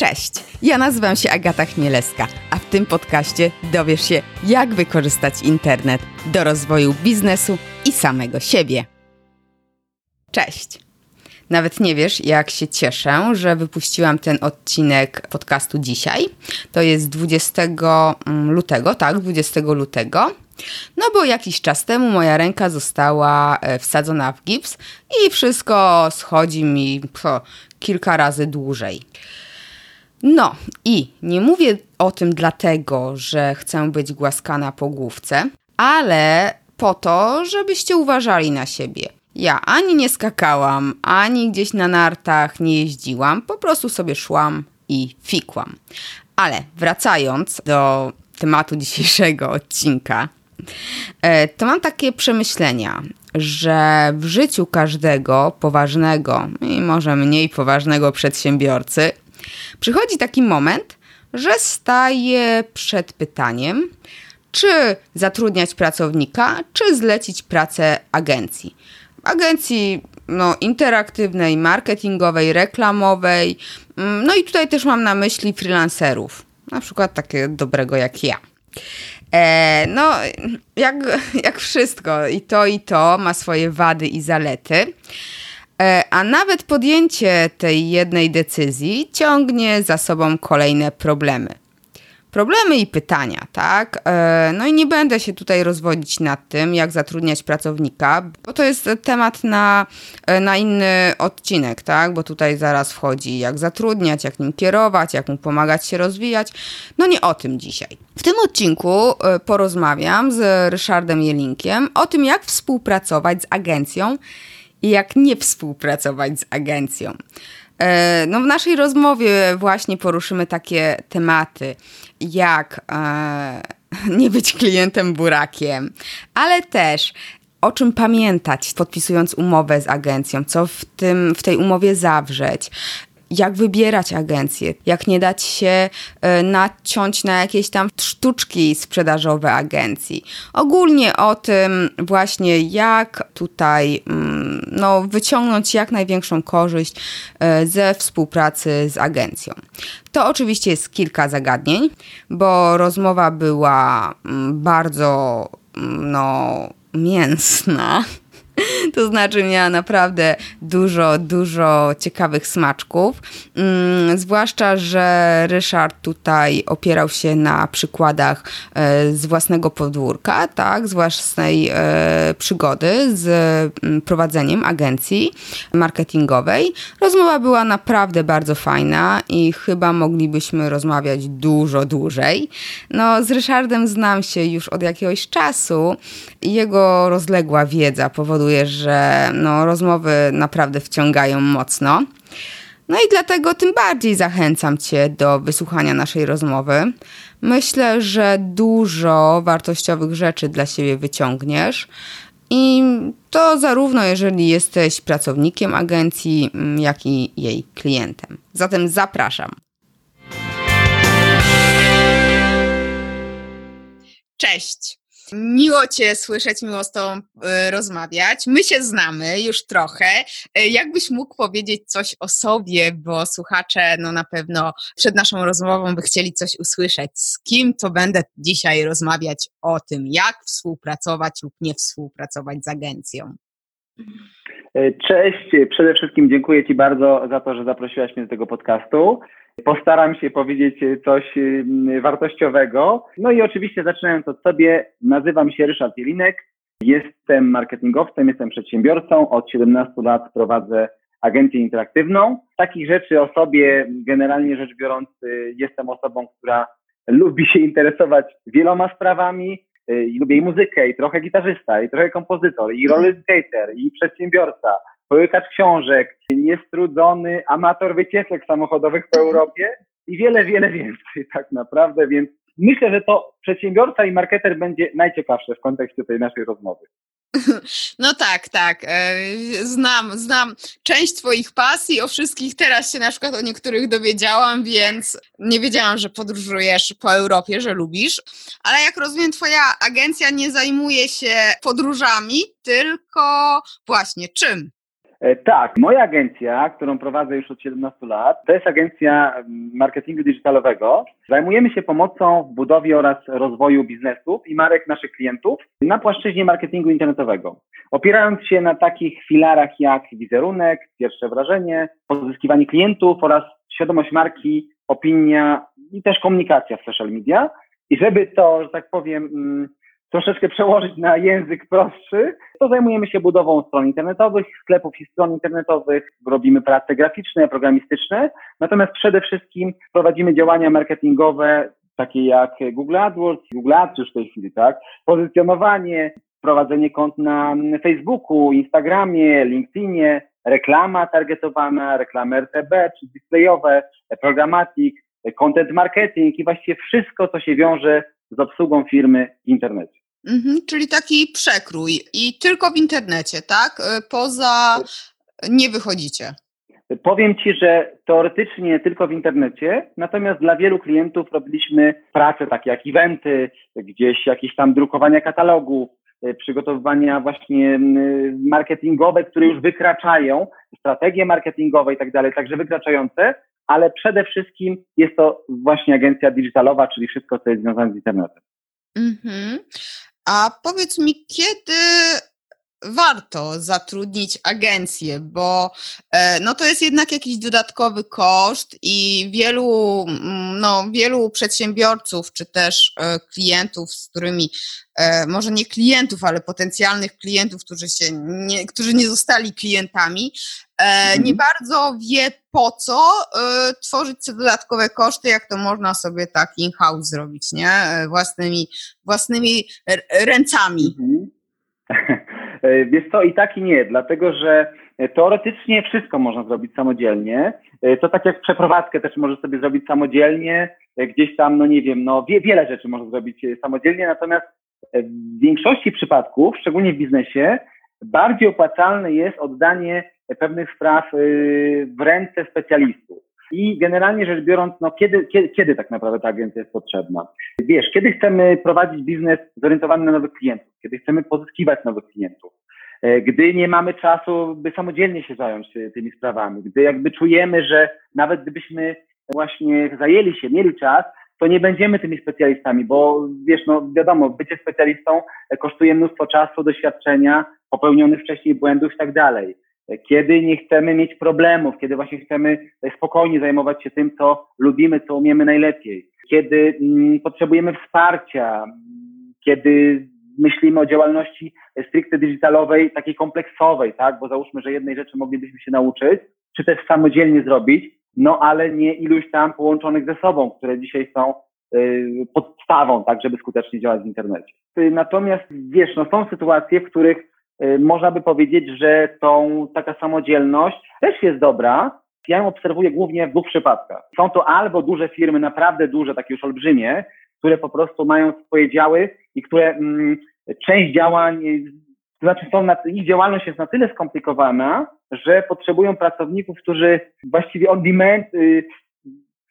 Cześć, ja nazywam się Agata Chmielewska, a w tym podcaście dowiesz się, jak wykorzystać internet do rozwoju biznesu i samego siebie. Cześć! Nawet nie wiesz, jak się cieszę, że wypuściłam ten odcinek podcastu dzisiaj. To jest 20 mm, lutego, tak, 20 lutego. No bo jakiś czas temu moja ręka została e, wsadzona w gips i wszystko schodzi mi kilka razy dłużej. No i nie mówię o tym dlatego, że chcę być głaskana po główce, ale po to, żebyście uważali na siebie. Ja ani nie skakałam, ani gdzieś na nartach nie jeździłam, po prostu sobie szłam i fikłam. Ale wracając do tematu dzisiejszego odcinka, e, to mam takie przemyślenia, że w życiu każdego poważnego i może mniej poważnego przedsiębiorcy przychodzi taki moment, że staje przed pytaniem, czy zatrudniać pracownika, czy zlecić pracę agencji. Agencji no, interaktywnej, marketingowej, reklamowej. Mm, no i tutaj też mam na myśli freelancerów, na przykład takiego dobrego jak ja. E, no, jak, jak wszystko, i to, i to ma swoje wady i zalety. E, a nawet podjęcie tej jednej decyzji ciągnie za sobą kolejne problemy. Problemy i pytania, tak? E, no i nie będę się tutaj rozwodzić nad tym, jak zatrudniać pracownika, bo to jest temat na, e, na inny odcinek, tak? Bo tutaj zaraz wchodzi, jak zatrudniać, jak nim kierować, jak mu pomagać się rozwijać. No nie o tym dzisiaj. W tym odcinku porozmawiam z Ryszardem Jelinkiem o tym, jak współpracować z agencją i jak nie współpracować z agencją. E, no w naszej rozmowie właśnie poruszymy takie tematy, jak e, nie być klientem burakiem, ale też o czym pamiętać, podpisując umowę z agencją, co w, tym, w tej umowie zawrzeć, jak wybierać agencję, jak nie dać się e, naciąć na jakieś tam sztuczki sprzedażowe agencji. Ogólnie o tym właśnie, jak tutaj mm, no, wyciągnąć jak największą korzyść e, ze współpracy z agencją. To oczywiście jest kilka zagadnień, bo rozmowa była mm, bardzo mm, no, mięsna To znaczy miała naprawdę dużo, dużo ciekawych smaczków. Mm, zwłaszcza, że Ryszard tutaj opierał się na przykładach e, z własnego podwórka, tak, z własnej e, przygody z mm, prowadzeniem agencji marketingowej. Rozmowa była naprawdę bardzo fajna i chyba moglibyśmy rozmawiać dużo dłużej. No, z Ryszardem znam się już od jakiegoś czasu. Jego rozległa wiedza powoduje, że no, rozmowy naprawdę wciągają mocno. No i dlatego tym bardziej zachęcam Cię do wysłuchania naszej rozmowy. Myślę, że dużo wartościowych rzeczy dla siebie wyciągniesz. I to zarówno jeżeli jesteś pracownikiem agencji, jak i jej klientem. Zatem zapraszam. Cześć! Miło Cię słyszeć, miło z Tobą y, rozmawiać. My się znamy już trochę. Y, jakbyś mógł powiedzieć coś o sobie, bo słuchacze no na pewno przed naszą rozmową by chcieli coś usłyszeć. Z kim to będę dzisiaj rozmawiać o tym, jak współpracować lub nie współpracować z agencją? E, cześć, przede wszystkim dziękuję Ci bardzo za to, że zaprosiłaś mnie do tego podcastu. Postaram się powiedzieć coś mm, wartościowego. No i oczywiście zaczynając od sobie, nazywam się Ryszard Jelinek, jestem marketingowcem, jestem przedsiębiorcą, od 17 lat prowadzę agencję interaktywną. Takich rzeczy o sobie, generalnie rzecz biorąc, y, jestem osobą, która lubi się interesować wieloma sprawami. Y, lubię i muzykę, i trochę gitarzysta, i trochę kompozytor, i roller skater, i przedsiębiorca połykacz książek, niestrudzony amator wycieczek samochodowych po Europie i wiele, wiele więcej tak naprawdę, więc myślę, że to przedsiębiorca i marketer będzie najciekawsze w kontekście tej naszej rozmowy. No tak, tak. E, znam, znam część Twoich pasji. O wszystkich teraz się na przykład o niektórych dowiedziałam, więc nie wiedziałam, że podróżujesz po Europie, że lubisz. Ale jak rozumiem, Twoja agencja nie zajmuje się podróżami, tylko właśnie czym? E, tak, moja agencja, którą prowadzę już od 17 lat, to jest agencja mm, marketingu digitalowego. Zajmujemy się pomocą w budowie oraz rozwoju biznesów i marek naszych klientów na płaszczyźnie marketingu internetowego. Opierając się na takich filarach jak wizerunek, pierwsze wrażenie, pozyskiwanie klientów oraz świadomość marki, opinia i też komunikacja w social media. I żeby to, że tak powiem, mm, troszeczkę przełożyć na język prostszy, to zajmujemy się budową stron internetowych, sklepów i stron internetowych, robimy prace graficzne, programistyczne, natomiast przede wszystkim prowadzimy działania marketingowe, takie jak Google AdWords, Google Ads już w tej chwili, tak? Pozycjonowanie, prowadzenie kont na Facebooku, Instagramie, LinkedInie, reklama targetowana, reklamy RTB czy displayowe, programatik, content marketing i właściwie wszystko, co się wiąże z obsługą firmy w internecie. Mhm, czyli taki przekrój i tylko w internecie, tak? E, poza nie wychodzicie. Powiem Ci, że teoretycznie tylko w internecie, natomiast dla wielu klientów robiliśmy prace takie jak eventy, gdzieś jakieś tam drukowania katalogów, e, przygotowywania właśnie marketingowe, które już wykraczają, strategie marketingowe i tak dalej, także wykraczające, ale przede wszystkim jest to właśnie agencja digitalowa, czyli wszystko, co jest związane z internetem. Mhm. A powiedz mi, kiedy warto zatrudnić agencję, bo e, no to jest jednak jakiś dodatkowy koszt i wielu, mm, no, wielu przedsiębiorców czy też e, klientów, z którymi, e, może nie klientów, ale potencjalnych klientów, którzy, się nie, którzy nie zostali klientami, mhm. nie bardzo wie po co tworzyć te dodatkowe koszty, jak to można sobie tak in-house zrobić, nie? Własnymi, własnymi ręcami. Mhm. E, wiesz co, i tak i nie, dlatego że teoretycznie wszystko można zrobić samodzielnie. E, to tak jak przeprowadzkę też możesz sobie zrobić samodzielnie, e, gdzieś tam, no nie wiem, no wie, wiele rzeczy można zrobić samodzielnie, natomiast w większości przypadków, szczególnie w biznesie, bardziej opłacalne jest oddanie pewnych spraw w ręce specjalistów. I generalnie rzecz biorąc, no kiedy, kiedy, kiedy tak naprawdę ta agencja jest potrzebna? Wiesz, kiedy chcemy prowadzić biznes zorientowany na nowych klientów, kiedy chcemy pozyskiwać nowych klientów, e, gdy nie mamy czasu, by samodzielnie się zająć e, tymi sprawami, gdy jakby czujemy, że nawet gdybyśmy właśnie zajęli się, mieli czas, to nie będziemy tymi specjalistami, bo wiesz, no wiadomo, bycie specjalistą e, kosztuje mnóstwo czasu, doświadczenia, popełnionych wcześniej błędów i tak dalej kiedy nie chcemy mieć problemów, kiedy właśnie chcemy spokojnie zajmować się tym, co lubimy, co umiemy najlepiej, kiedy mm, potrzebujemy wsparcia, kiedy myślimy o działalności stricte digitalowej, takiej kompleksowej, tak, bo załóżmy, że jednej rzeczy moglibyśmy się nauczyć, czy też samodzielnie zrobić, no ale nie iluś tam połączonych ze sobą, które dzisiaj są y, podstawą, tak, żeby skutecznie działać w internecie. Natomiast wiesz, no są sytuacje, w których Y, można by powiedzieć, że tą taka samodzielność też jest dobra. Ja ją obserwuję głównie w dwóch przypadkach. Są to albo duże firmy, naprawdę duże, takie już olbrzymie, które po prostu mają swoje działy i które mm, część działań, to znaczy są na, ich działalność jest na tyle skomplikowana, że potrzebują pracowników, którzy właściwie on demand, y,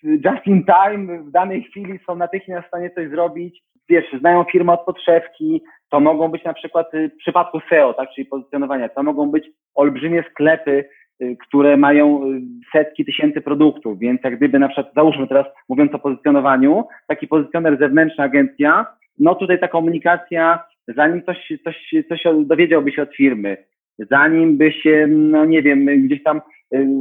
just in time, w danej chwili są natychmiast w stanie coś zrobić. Wiesz, znają firmę od podszewki, to mogą być na przykład y, w przypadku SEO, tak, czyli pozycjonowania, to mogą być olbrzymie sklepy, y, które mają y, setki tysięcy produktów, więc jak gdyby na przykład, załóżmy teraz mówiąc o pozycjonowaniu, taki pozycjoner zewnętrzna agencja, no tutaj ta komunikacja, zanim coś, coś, coś dowiedziałby się od firmy, zanim by się, no nie wiem, gdzieś tam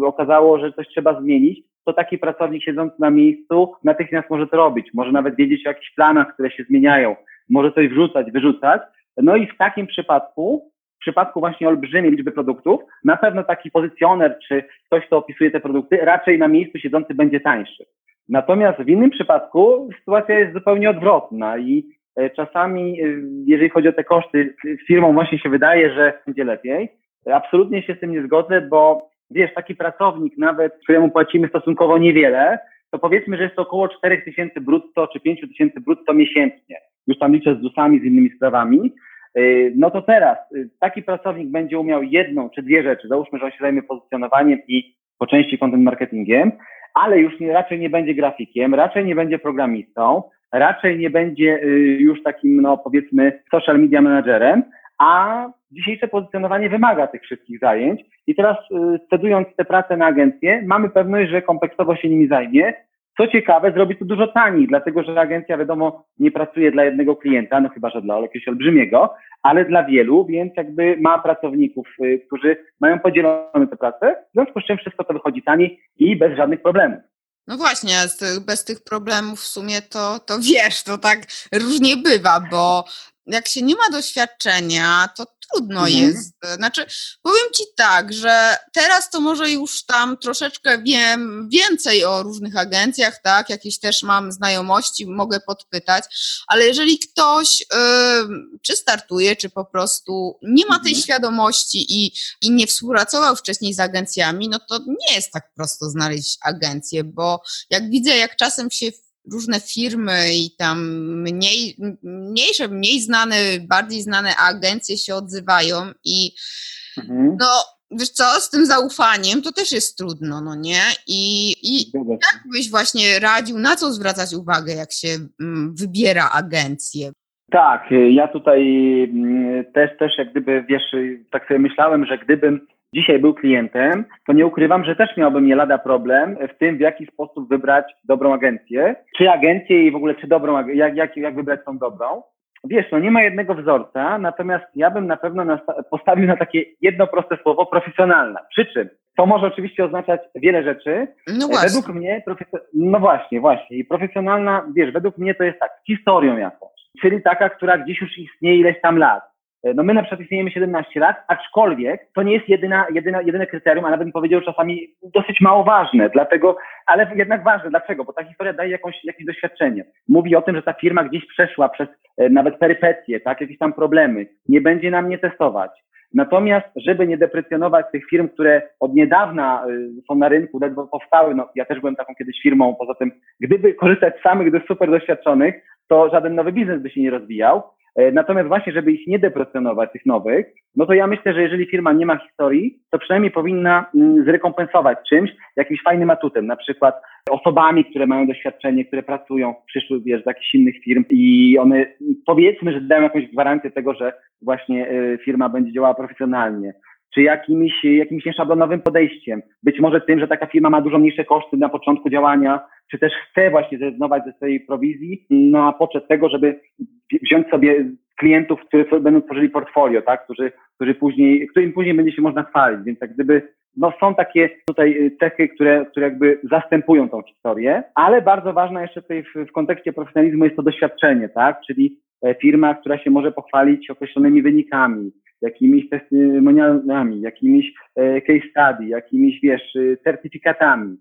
okazało, że coś trzeba zmienić, to taki pracownik siedzący na miejscu natychmiast może to robić, może nawet wiedzieć o jakichś planach, które się zmieniają, może coś wrzucać, wyrzucać. No i w takim przypadku, w przypadku właśnie olbrzymiej liczby produktów, na pewno taki pozycjoner czy ktoś, kto opisuje te produkty, raczej na miejscu siedzący będzie tańszy. Natomiast w innym przypadku sytuacja jest zupełnie odwrotna i e, czasami, e, jeżeli chodzi o te koszty, firmom właśnie się wydaje, że będzie lepiej. Absolutnie się z tym nie zgodzę, bo wiesz, taki pracownik nawet, któremu płacimy stosunkowo niewiele, to powiedzmy, że jest to około 4 tysięcy brutto czy 5 tysięcy brutto miesięcznie. Już tam liczę z ZUS-ami, z innymi sprawami. Y, no to teraz y, taki pracownik będzie umiał jedną czy dwie rzeczy. Załóżmy, że on się zajmie pozycjonowaniem i po części content marketingiem, ale już nie, raczej nie będzie grafikiem, raczej nie będzie programistą, raczej nie będzie y, już takim, no powiedzmy, social media managerem, a dzisiejsze pozycjonowanie wymaga tych wszystkich zajęć i teraz scedując te prace na agencję, mamy pewność, że kompleksowo się nimi zajmie. Co ciekawe, zrobi to dużo taniej, dlatego że agencja, wiadomo, nie pracuje dla jednego klienta, no chyba, że dla jakiegoś olbrzymiego, ale dla wielu, więc jakby ma pracowników, którzy mają podzielone te prace, w związku z czym wszystko to wychodzi taniej i bez żadnych problemów. No właśnie, bez tych problemów w sumie to, to wiesz, to tak różnie bywa, bo jak się nie ma doświadczenia, to trudno mhm. jest. Znaczy, powiem Ci tak, że teraz to może już tam troszeczkę wiem więcej o różnych agencjach, tak, jakieś też mam znajomości, mogę podpytać, ale jeżeli ktoś yy, czy startuje, czy po prostu nie ma tej mhm. świadomości i, i nie współpracował wcześniej z agencjami, no to nie jest tak prosto znaleźć agencję, bo jak widzę, jak czasem się różne firmy i tam mniej, mniejsze, mniej znane, bardziej znane agencje się odzywają i mhm. no wiesz co, z tym zaufaniem to też jest trudno, no nie? I, i jak byś właśnie radził, na co zwracać uwagę, jak się mm, wybiera agencję? Tak, ja tutaj mm, też, też jak gdyby, wiesz, tak sobie myślałem, że gdybym dzisiaj był klientem, to nie ukrywam, że też miałbym nie lada problem w tym, w jaki sposób wybrać dobrą agencję, czy agencję i w ogóle czy dobrą, jak, jak, jak wybrać tą dobrą. Wiesz, no nie ma jednego wzorca, natomiast ja bym na pewno postawił na takie jedno proste słowo profesjonalna. Przy czym to może oczywiście oznaczać wiele rzeczy. No właśnie. Według mnie, no właśnie, właśnie. I profesjonalna, wiesz, według mnie to jest tak, historią jakąś. Czyli taka, która gdzieś już istnieje ileś tam lat E, no my na przykład istniejemy 17 lat, aczkolwiek to nie jest jedyna, jedyna, jedyne kryterium, a nawet bym powiedział czasami dosyć mało ważne, dlatego, ale jednak ważne. Dlaczego? Bo ta historia daje jakąś, jakieś doświadczenie. Mówi o tym, że ta firma gdzieś przeszła przez e, nawet perypetie, tak, jakieś tam problemy. Nie będzie nam nie testować. Natomiast, żeby nie deprecjonować tych firm, które od niedawna e, są na rynku, ledwo powstały, no ja też byłem taką kiedyś firmą, poza tym, gdyby korzystać z samych do super doświadczonych, to żaden nowy biznes by się nie rozwijał. E, natomiast właśnie, żeby ich nie deprecjonować, tych nowych, no to ja myślę, że jeżeli firma nie ma historii, to przynajmniej powinna mm, zrekompensować czymś, jakimś fajnym atutem, na przykład osobami, które mają doświadczenie, które pracują w przyszłych, wiesz, z jakichś innych firm i one powiedzmy, że dają jakąś gwarancję tego, że właśnie e, firma będzie działała profesjonalnie czy jakimś, jakimś nieszablonowym podejściem. Być może tym, że taka firma ma dużo mniejsze koszty na początku działania, czy też chce właśnie zrezygnować ze swojej prowizji na poczet tego, żeby wziąć sobie klientów, którzy będą tworzyli portfolio, tak, którzy, którzy później, którym później będzie się można chwalić, więc jak gdyby no są takie tutaj cechy, które, które jakby zastępują tą historię, ale bardzo ważne jeszcze tutaj w, w kontekście profesjonalizmu jest to doświadczenie, tak, czyli e, firma, która się może pochwalić określonymi wynikami, jakimiś testimonialami, jakimiś e, case study, jakimiś, wiesz, certyfikatami,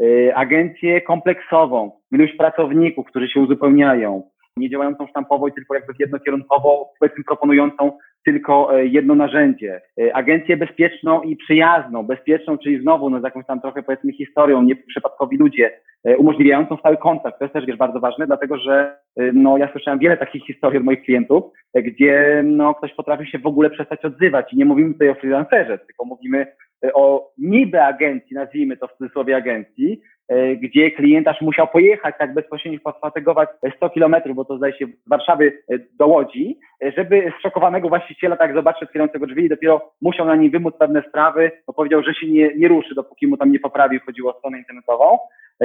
e, agencję kompleksową, ilość pracowników, którzy się uzupełniają, nie działającą sztampowo i tylko jakby jednokierunkowo, powiedzmy proponującą tylko e, jedno narzędzie. Agencję bezpieczną i przyjazną, bezpieczną, czyli znowu no, z jakąś tam trochę powiedzmy historią, nieprzypadkowi ludzie, umożliwiającą stały kontakt. To jest też wiesz, bardzo ważne, dlatego że no, ja słyszałem wiele takich historii od moich klientów, gdzie no, ktoś potrafił się w ogóle przestać odzywać. I nie mówimy tutaj o freelancerze, tylko mówimy e, o niby agencji, nazwijmy to w cudzysłowie agencji, e, gdzie klient aż musiał pojechać tak bezpośrednio posfatygować 100 kilometrów, bo to zdaje się z Warszawy e, do Łodzi, żeby zszokowanego właściciela tak zobaczyć otwierającego drzwi i dopiero musiał na nim wymóc pewne sprawy, bo powiedział, że się nie, nie ruszy, dopóki mu tam nie poprawił, chodziło o stronę internetową.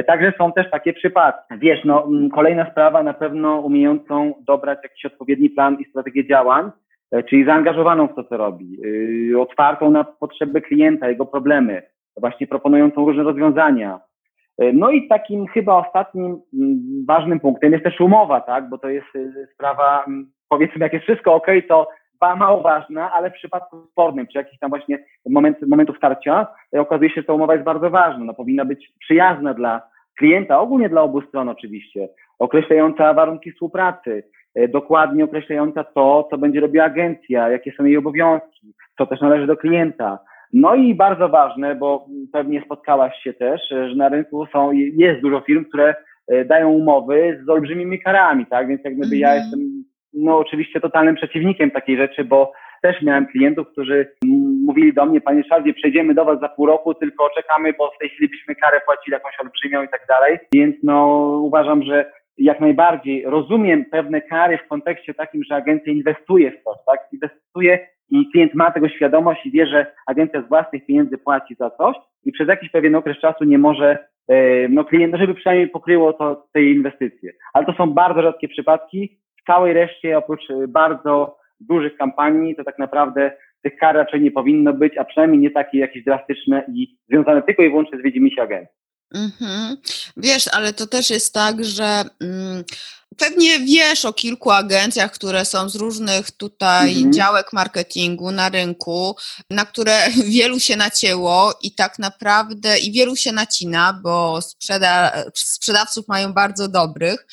Także są też takie przypadki. Wiesz, no, kolejna sprawa na pewno umiejącą dobrać jakiś odpowiedni plan i strategię działań, e, czyli zaangażowaną w to, co robi, yy, otwartą na potrzeby klienta, jego problemy, właśnie proponującą różne rozwiązania. Yy, no i takim chyba ostatnim ważnym punktem jest też umowa, tak, bo to jest yy, sprawa, powiedzmy, jak jest wszystko ok, to mało ważna, ale w przypadku spornym, czy jakichś tam właśnie moment, momentów starcia, e, okazuje się, że ta umowa jest bardzo ważna. No, powinna być przyjazna dla klienta, ogólnie dla obu stron oczywiście, określająca warunki współpracy, e, dokładnie określająca to, co będzie robiła agencja, jakie są jej obowiązki, co też należy do klienta. No i bardzo ważne, bo pewnie spotkałaś się też, e, że na rynku są, jest dużo firm, które dają umowy z olbrzymimi karami, tak? Więc jak gdyby ja mhm. jestem no oczywiście totalnym przeciwnikiem takiej rzeczy, bo też miałem klientów, którzy mówili do mnie, panie Szalwie, przejdziemy do was za pół roku, tylko czekamy, bo w tej chwili byśmy karę płacili jakąś olbrzymią i tak dalej. Więc no uważam, że jak najbardziej rozumiem pewne kary w kontekście takim, że agencja inwestuje w coś, tak? Inwestuje i klient ma tego świadomość i wie, że agencja z własnych pieniędzy płaci za coś i przez jakiś pewien okres czasu nie może, e, no klient, no żeby przynajmniej pokryło to tej inwestycje. Ale to są bardzo rzadkie przypadki. W całej reszcie, oprócz e, bardzo dużych kampanii, to tak naprawdę tych kar raczej nie powinno być, a przynajmniej nie takie jakieś drastyczne i związane tylko i wyłącznie z widzimisię agencji. Mhm. Wiesz, ale to też jest tak, że mm, pewnie wiesz o kilku agencjach, które są z różnych tutaj mhm. działek marketingu na rynku, na które wielu się nacięło i tak naprawdę i wielu się nacina, bo sprzeda sprzedawców mają bardzo dobrych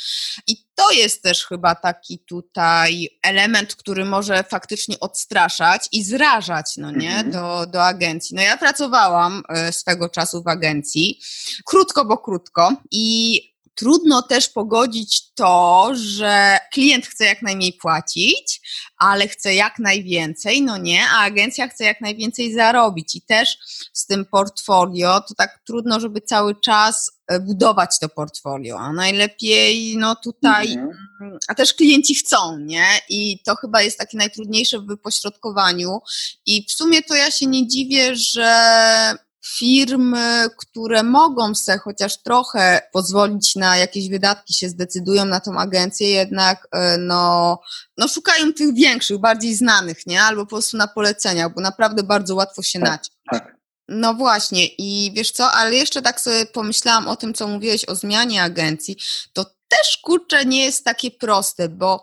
i to jest też chyba taki tutaj element, który może faktycznie odstraszać i zrażać, no nie, mhm. do, do agencji. No ja pracowałam e, swego czasu w agencji, krótko, bo krótko i trudno też pogodzić to, że klient chce jak najmniej płacić, ale chce jak najwięcej, no nie, a agencja chce jak najwięcej zarobić. I też z tym portfolio to tak trudno, żeby cały czas e, budować to portfolio, a najlepiej no tutaj, mhm. Mm, a też klienci chcą, nie? I to chyba jest takie najtrudniejsze w wypośrodkowaniu i w sumie to ja się nie dziwię, że firmy, które mogą sobie chociaż trochę pozwolić na jakieś wydatki, się zdecydują na tą agencję, jednak e, no, no szukają tych większych, bardziej znanych, nie? Albo po prostu na poleceniach, bo naprawdę bardzo łatwo się tak, naciąć. Tak. No właśnie i wiesz co, ale jeszcze tak sobie pomyślałam o tym, co mówiłeś o zmianie agencji, to też kurczę nie jest takie proste, bo,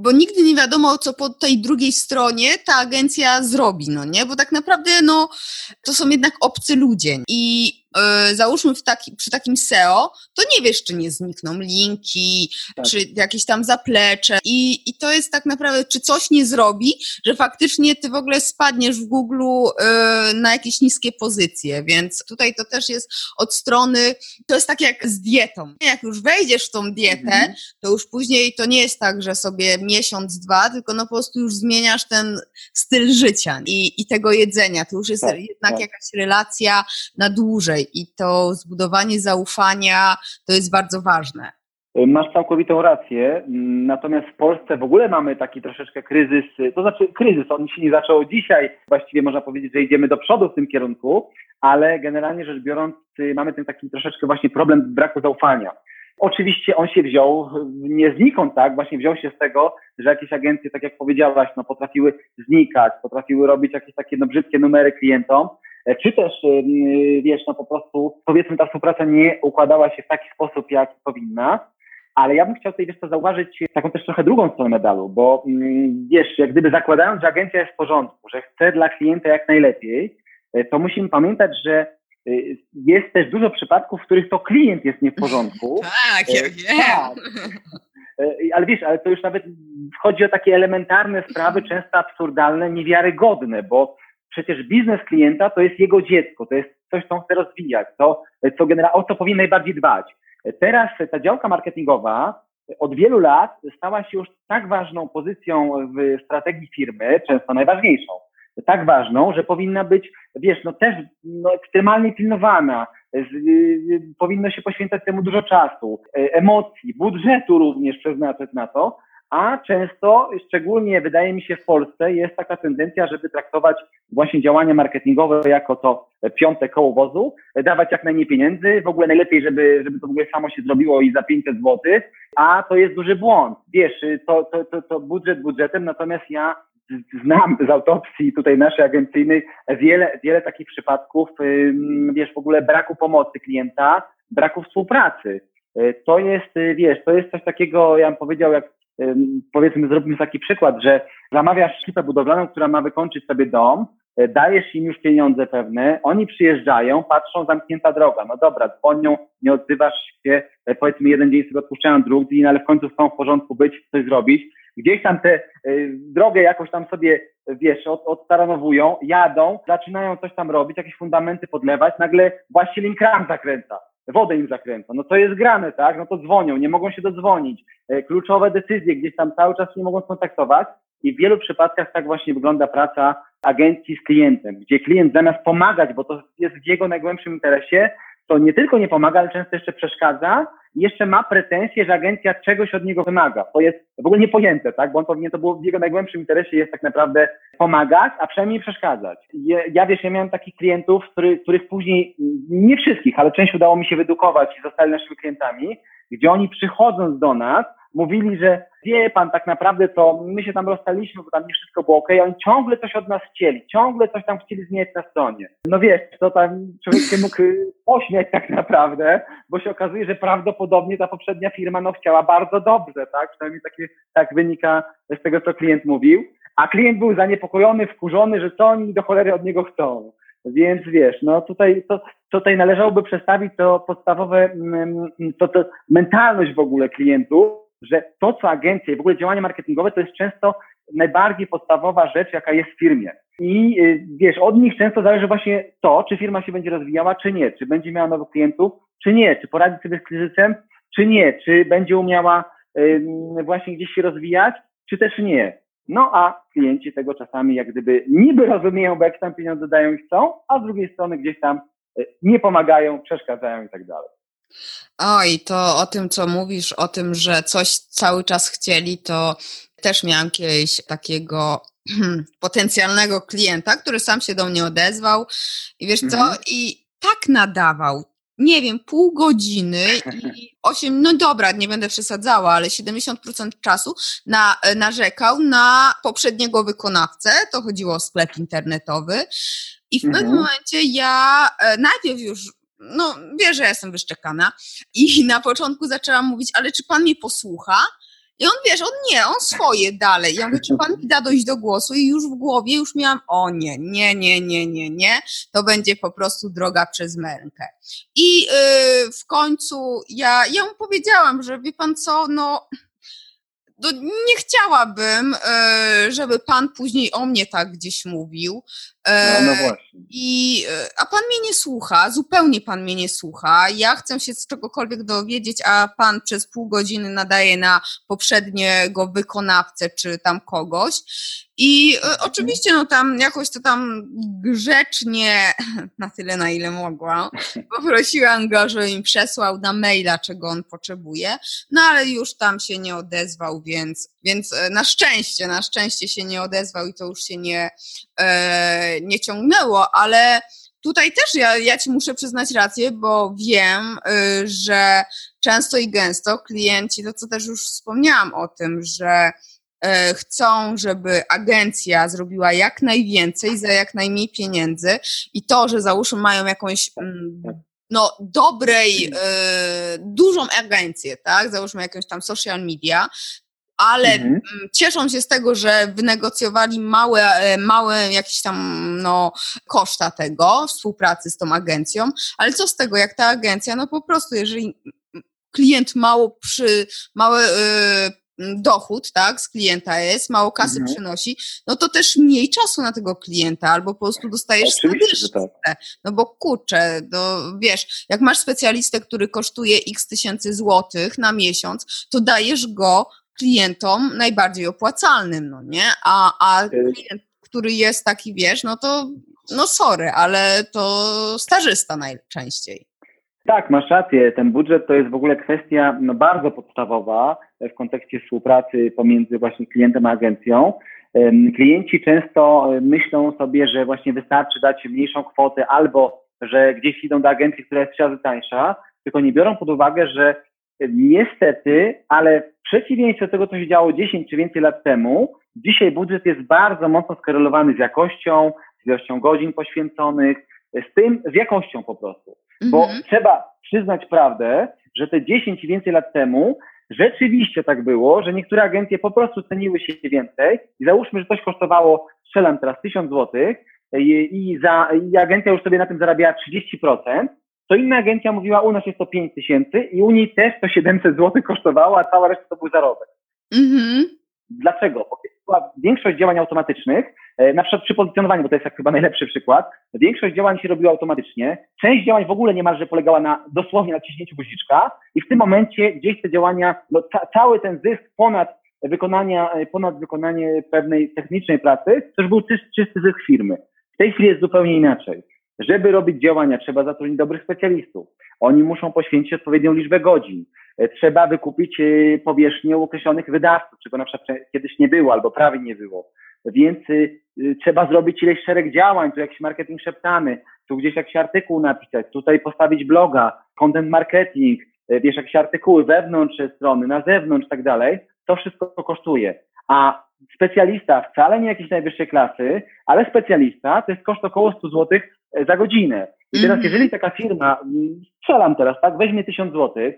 bo nigdy nie wiadomo, co po tej drugiej stronie ta agencja zrobi, no nie? Bo tak naprawdę, no, to są jednak obcy ludzie i yy, załóżmy taki, przy takim SEO, to nie wiesz, czy nie znikną linki, tak. czy jakieś tam zaplecze I, i to jest tak naprawdę, czy coś nie zrobi, że faktycznie ty w ogóle spadniesz w Google yy, na jakieś niskie pozycje, więc tutaj to też jest od strony, to jest tak jak z dietą. Jak już wejdziesz w tą dietę, mhm. to już później to nie jest tak, że sobie miesiąc, dwa, tylko no po prostu już zmieniasz ten styl życia i, i tego jedzenia. To już jest tak, jednak tak. jakaś relacja na dłużej i to zbudowanie zaufania to jest bardzo ważne. Masz całkowitą rację, natomiast w Polsce w ogóle mamy taki troszeczkę kryzys, to znaczy kryzys, on się nie zaczął dzisiaj, właściwie można powiedzieć, że idziemy do przodu w tym kierunku, ale generalnie rzecz biorąc mamy ten taki troszeczkę właśnie problem braku zaufania. Oczywiście on się wziął nie znikąd, tak? Właśnie wziął się z tego, że jakieś agencje, tak jak powiedziałaś, no, potrafiły znikać, potrafiły robić jakieś takie no, brzydkie numery klientom, E, czy też, e, wiesz, no po prostu powiedzmy ta współpraca nie układała się w taki sposób, jak powinna, ale ja bym chciał tutaj, wiesz co, zauważyć taką też trochę drugą stronę medalu, bo wiesz, jak gdyby zakładając, że agencja jest w porządku, że chce dla klienta jak najlepiej, e, to musimy pamiętać, że jest też dużo przypadków, w których to klient jest nie w porządku. Tak, ja wiem. Tak. Ale wiesz, ale to już nawet chodzi o takie elementarne sprawy, często absurdalne, niewiarygodne, bo przecież biznes klienta to jest jego dziecko, to jest coś, co on chce rozwijać, to, co genera- o co powinien najbardziej dbać. Teraz ta działka marketingowa od wielu lat stała się już tak ważną pozycją w strategii firmy, często najważniejszą, tak ważną, że powinna być, wiesz, no też no, ekstremalnie pilnowana, z, y, powinno się poświęcać temu dużo czasu, emocji, budżetu również przeznaczać na to, a często, szczególnie wydaje mi się w Polsce, jest taka tendencja, żeby traktować właśnie działania marketingowe jako to piąte koło wozu, dawać jak najmniej pieniędzy, w ogóle najlepiej, żeby, żeby to w ogóle samo się zrobiło i za 500 zł, a to jest duży błąd. Wiesz, to, to, to, to budżet budżetem, natomiast ja znam z autopsji tutaj naszej agencyjnej wiele, wiele takich przypadków, wiesz, w ogóle braku pomocy klienta, braku współpracy. To jest, wiesz, to jest coś takiego, ja bym powiedział, jak powiedzmy, zrobimy taki przykład, że zamawiasz ekipę budowlaną, która ma wykończyć sobie dom, e, dajesz im już pieniądze pewne, oni przyjeżdżają, patrzą, zamknięta droga. No dobra, dzwonią, nie odzywasz się, e, powiedzmy jeden dzień sobie odpuszczają drugi, no ale w końcu chcą w porządku być, coś zrobić. Gdzieś tam tę y, drogę jakoś tam sobie, wiesz, od, odstaranowują, jadą, zaczynają coś tam robić, jakieś fundamenty podlewać, nagle właściciel kran zakręca wodę im zakręca. No to jest grane, tak? No to dzwonią, nie mogą się dodzwonić. E, kluczowe decyzje gdzieś tam cały czas nie mogą skontaktować i w wielu przypadkach tak właśnie wygląda praca agencji z klientem, gdzie klient zamiast pomagać, bo to jest w jego najgłębszym interesie, to nie tylko nie pomaga, ale często jeszcze przeszkadza i jeszcze ma pretensje, że agencja czegoś od niego wymaga. To jest w ogóle niepojęte, tak? Bo on powinien to było w jego najgłębszym interesie jest tak naprawdę pomagać, a przynajmniej przeszkadzać. Ja, ja wiesz, ja miałem takich klientów, który, których później, nie wszystkich, ale część udało mi się wyedukować i zostali naszymi klientami, gdzie oni przychodząc do nas, mówili, że wie pan, tak naprawdę to my się tam rozstaliśmy, bo tam nie wszystko było ok, oni ciągle coś od nas chcieli, ciągle coś tam chcieli zmieniać na stronie. No wiesz, to tam człowiek się mógł pośmiać tak naprawdę, bo się okazuje, że prawdopodobnie ta poprzednia firma no chciała bardzo dobrze, tak? Przynajmniej takie, tak wynika z tego, co klient mówił. A klient był zaniepokojony, wkurzony, że co oni do cholery od niego chcą. Więc wiesz, no tutaj, to, tutaj należałoby przestawić to podstawowe, mm, to, to mentalność w ogóle klientów, że to, co agencje i w ogóle działanie marketingowe, to jest często najbardziej podstawowa rzecz, jaka jest w firmie. I y, wiesz, od nich często zależy właśnie to, czy firma się będzie rozwijała, czy nie, czy będzie miała nowych klientów, czy nie, czy poradzi sobie z kryzysem, czy nie, czy będzie umiała właśnie gdzieś się rozwijać, czy też nie. No a klienci tego czasami jak gdyby niby rozumieją, bo jak tam pieniądze dają i chcą, a z drugiej strony gdzieś tam y, nie pomagają, przeszkadzają i tak dalej. Oj, to o tym, co mówisz, o tym, że coś cały czas chcieli, to też miałam kiedyś takiego potencjalnego klienta, który sam się do mnie odezwał i wiesz co, mhm. i tak nadawał, nie wiem, pół godziny i 8, no dobra, nie będę przesadzała, ale 70% czasu na, narzekał na poprzedniego wykonawcę, to chodziło o sklep internetowy i w mhm. pewnym momencie ja e, najpierw już no wie, że ja jestem wyszczekana i na początku zaczęłam mówić, ale czy pan mnie posłucha? I on, wiesz, on nie, on swoje dalej. Ja mówię, czy pan mi da dojść do głosu? I już w głowie już miałam, o nie, nie, nie, nie, nie, nie. To będzie po prostu droga przez mękę. I yy, w końcu ja, ja mu powiedziałam, że wie pan co, no no, nie chciałabym, e, żeby pan później o mnie tak gdzieś mówił. E, no, no właśnie. I, e, a pan mnie nie słucha, zupełnie pan mnie nie słucha. Ja chcę się z czegokolwiek dowiedzieć, a pan przez pół godziny nadaje na poprzedniego wykonawcę czy tam kogoś. I mhm. oczywiście, no tam jakoś to tam grzecznie, na tyle na ile mogłam, poprosiłam go, żeby mi przesłał na maila, czego on potrzebuje, no ale już tam się nie odezwał, więc, więc na szczęście, na szczęście się nie odezwał i to już się nie, e, nie ciągnęło, ale tutaj też ja, ja Ci muszę przyznać rację, bo wiem, y, że często i gęsto klienci, to co też już wspomniałam o tym, że y, chcą, żeby agencja zrobiła jak najwięcej za jak najmniej pieniędzy i to, że załóżmy mają jakąś mm, no, dobrej, y, dużą agencję, tak, załóżmy jakąś tam social media, ale mhm. Mm, cieszą się z tego, że wynegocjowali małe, e, małe jakieś tam no, koszta tego, współpracy z tą agencją, ale co z tego, jak ta agencja, no po prostu, jeżeli klient mało przy, mały yy, dochód, tak, z klienta jest, mało kasy mhm. przynosi, no to też mniej czasu na tego klienta, albo po prostu dostajesz statystykę. Tak. No bo kurczę, no wiesz, jak masz specjalistę, który kosztuje x tysięcy złotych na miesiąc, to dajesz go klientom najbardziej opłacalnym, no nie? A, a klient, który jest taki, wiesz, no to no sorry, ale to stażysta najczęściej. Tak, masz rację. Ten budżet to jest w ogóle kwestia no, bardzo podstawowa w kontekście współpracy pomiędzy właśnie klientem a agencją. Klienci często myślą sobie, że właśnie wystarczy dać mniejszą kwotę albo że gdzieś idą do agencji, która jest trzy razy tańsza, tylko nie biorą pod uwagę, że niestety, ale w przeciwieństwie do tego, co się działo 10 czy więcej lat temu, dzisiaj budżet jest bardzo mocno skorelowany z jakością, z ilością godzin poświęconych, z tym, z jakością po prostu. Bo mhm. trzeba przyznać prawdę, że te 10 i więcej lat temu rzeczywiście tak było, że niektóre agencje po prostu ceniły się więcej i załóżmy, że coś kosztowało, strzelam teraz 1000 złotych i, i, za, i agencja już sobie na tym zarabiała 30%, to inna agencja mówiła, u nas jest to 5 tysięcy i u niej też to 700 zł kosztowało, a cała reszta to był zarobek. Mhm. Dlaczego? Bo większość działań automatycznych, e, na przykład przy pozycjonowaniu, bo to jest chyba najlepszy przykład, większość działań się robiła automatycznie, część działań w ogóle niemalże polegała na dosłownie naciśnięciu guziczka i w tym momencie gdzieś te działania, no, ca cały ten zysk ponad wykonania, e, ponad wykonanie pewnej technicznej pracy, to już był czysty, czysty zysk firmy. W tej chwili jest zupełnie inaczej. Żeby robić działania, trzeba zatrudnić dobrych specjalistów. Oni muszą poświęcić odpowiednią liczbę godzin. trzeba wykupić powierzchnię określonych wydawców, czego na przykład kiedyś nie było albo prawie nie było. Więc trzeba zrobić ileś szereg działań, tu jakiś marketing szeptany, tu gdzieś jakiś artykuł napisać, tutaj postawić bloga, content marketing, wiesz, jakieś artykuły wewnątrz strony, na zewnątrz i tak dalej. To wszystko kosztuje. A specjalista wcale nie jakiejś najwyższej klasy, ale specjalista to jest koszt około 100 zł za godzinę. I teraz, -hmm. jeżeli taka firma, mm, strzelam teraz, tak, weźmie 1000 złotych,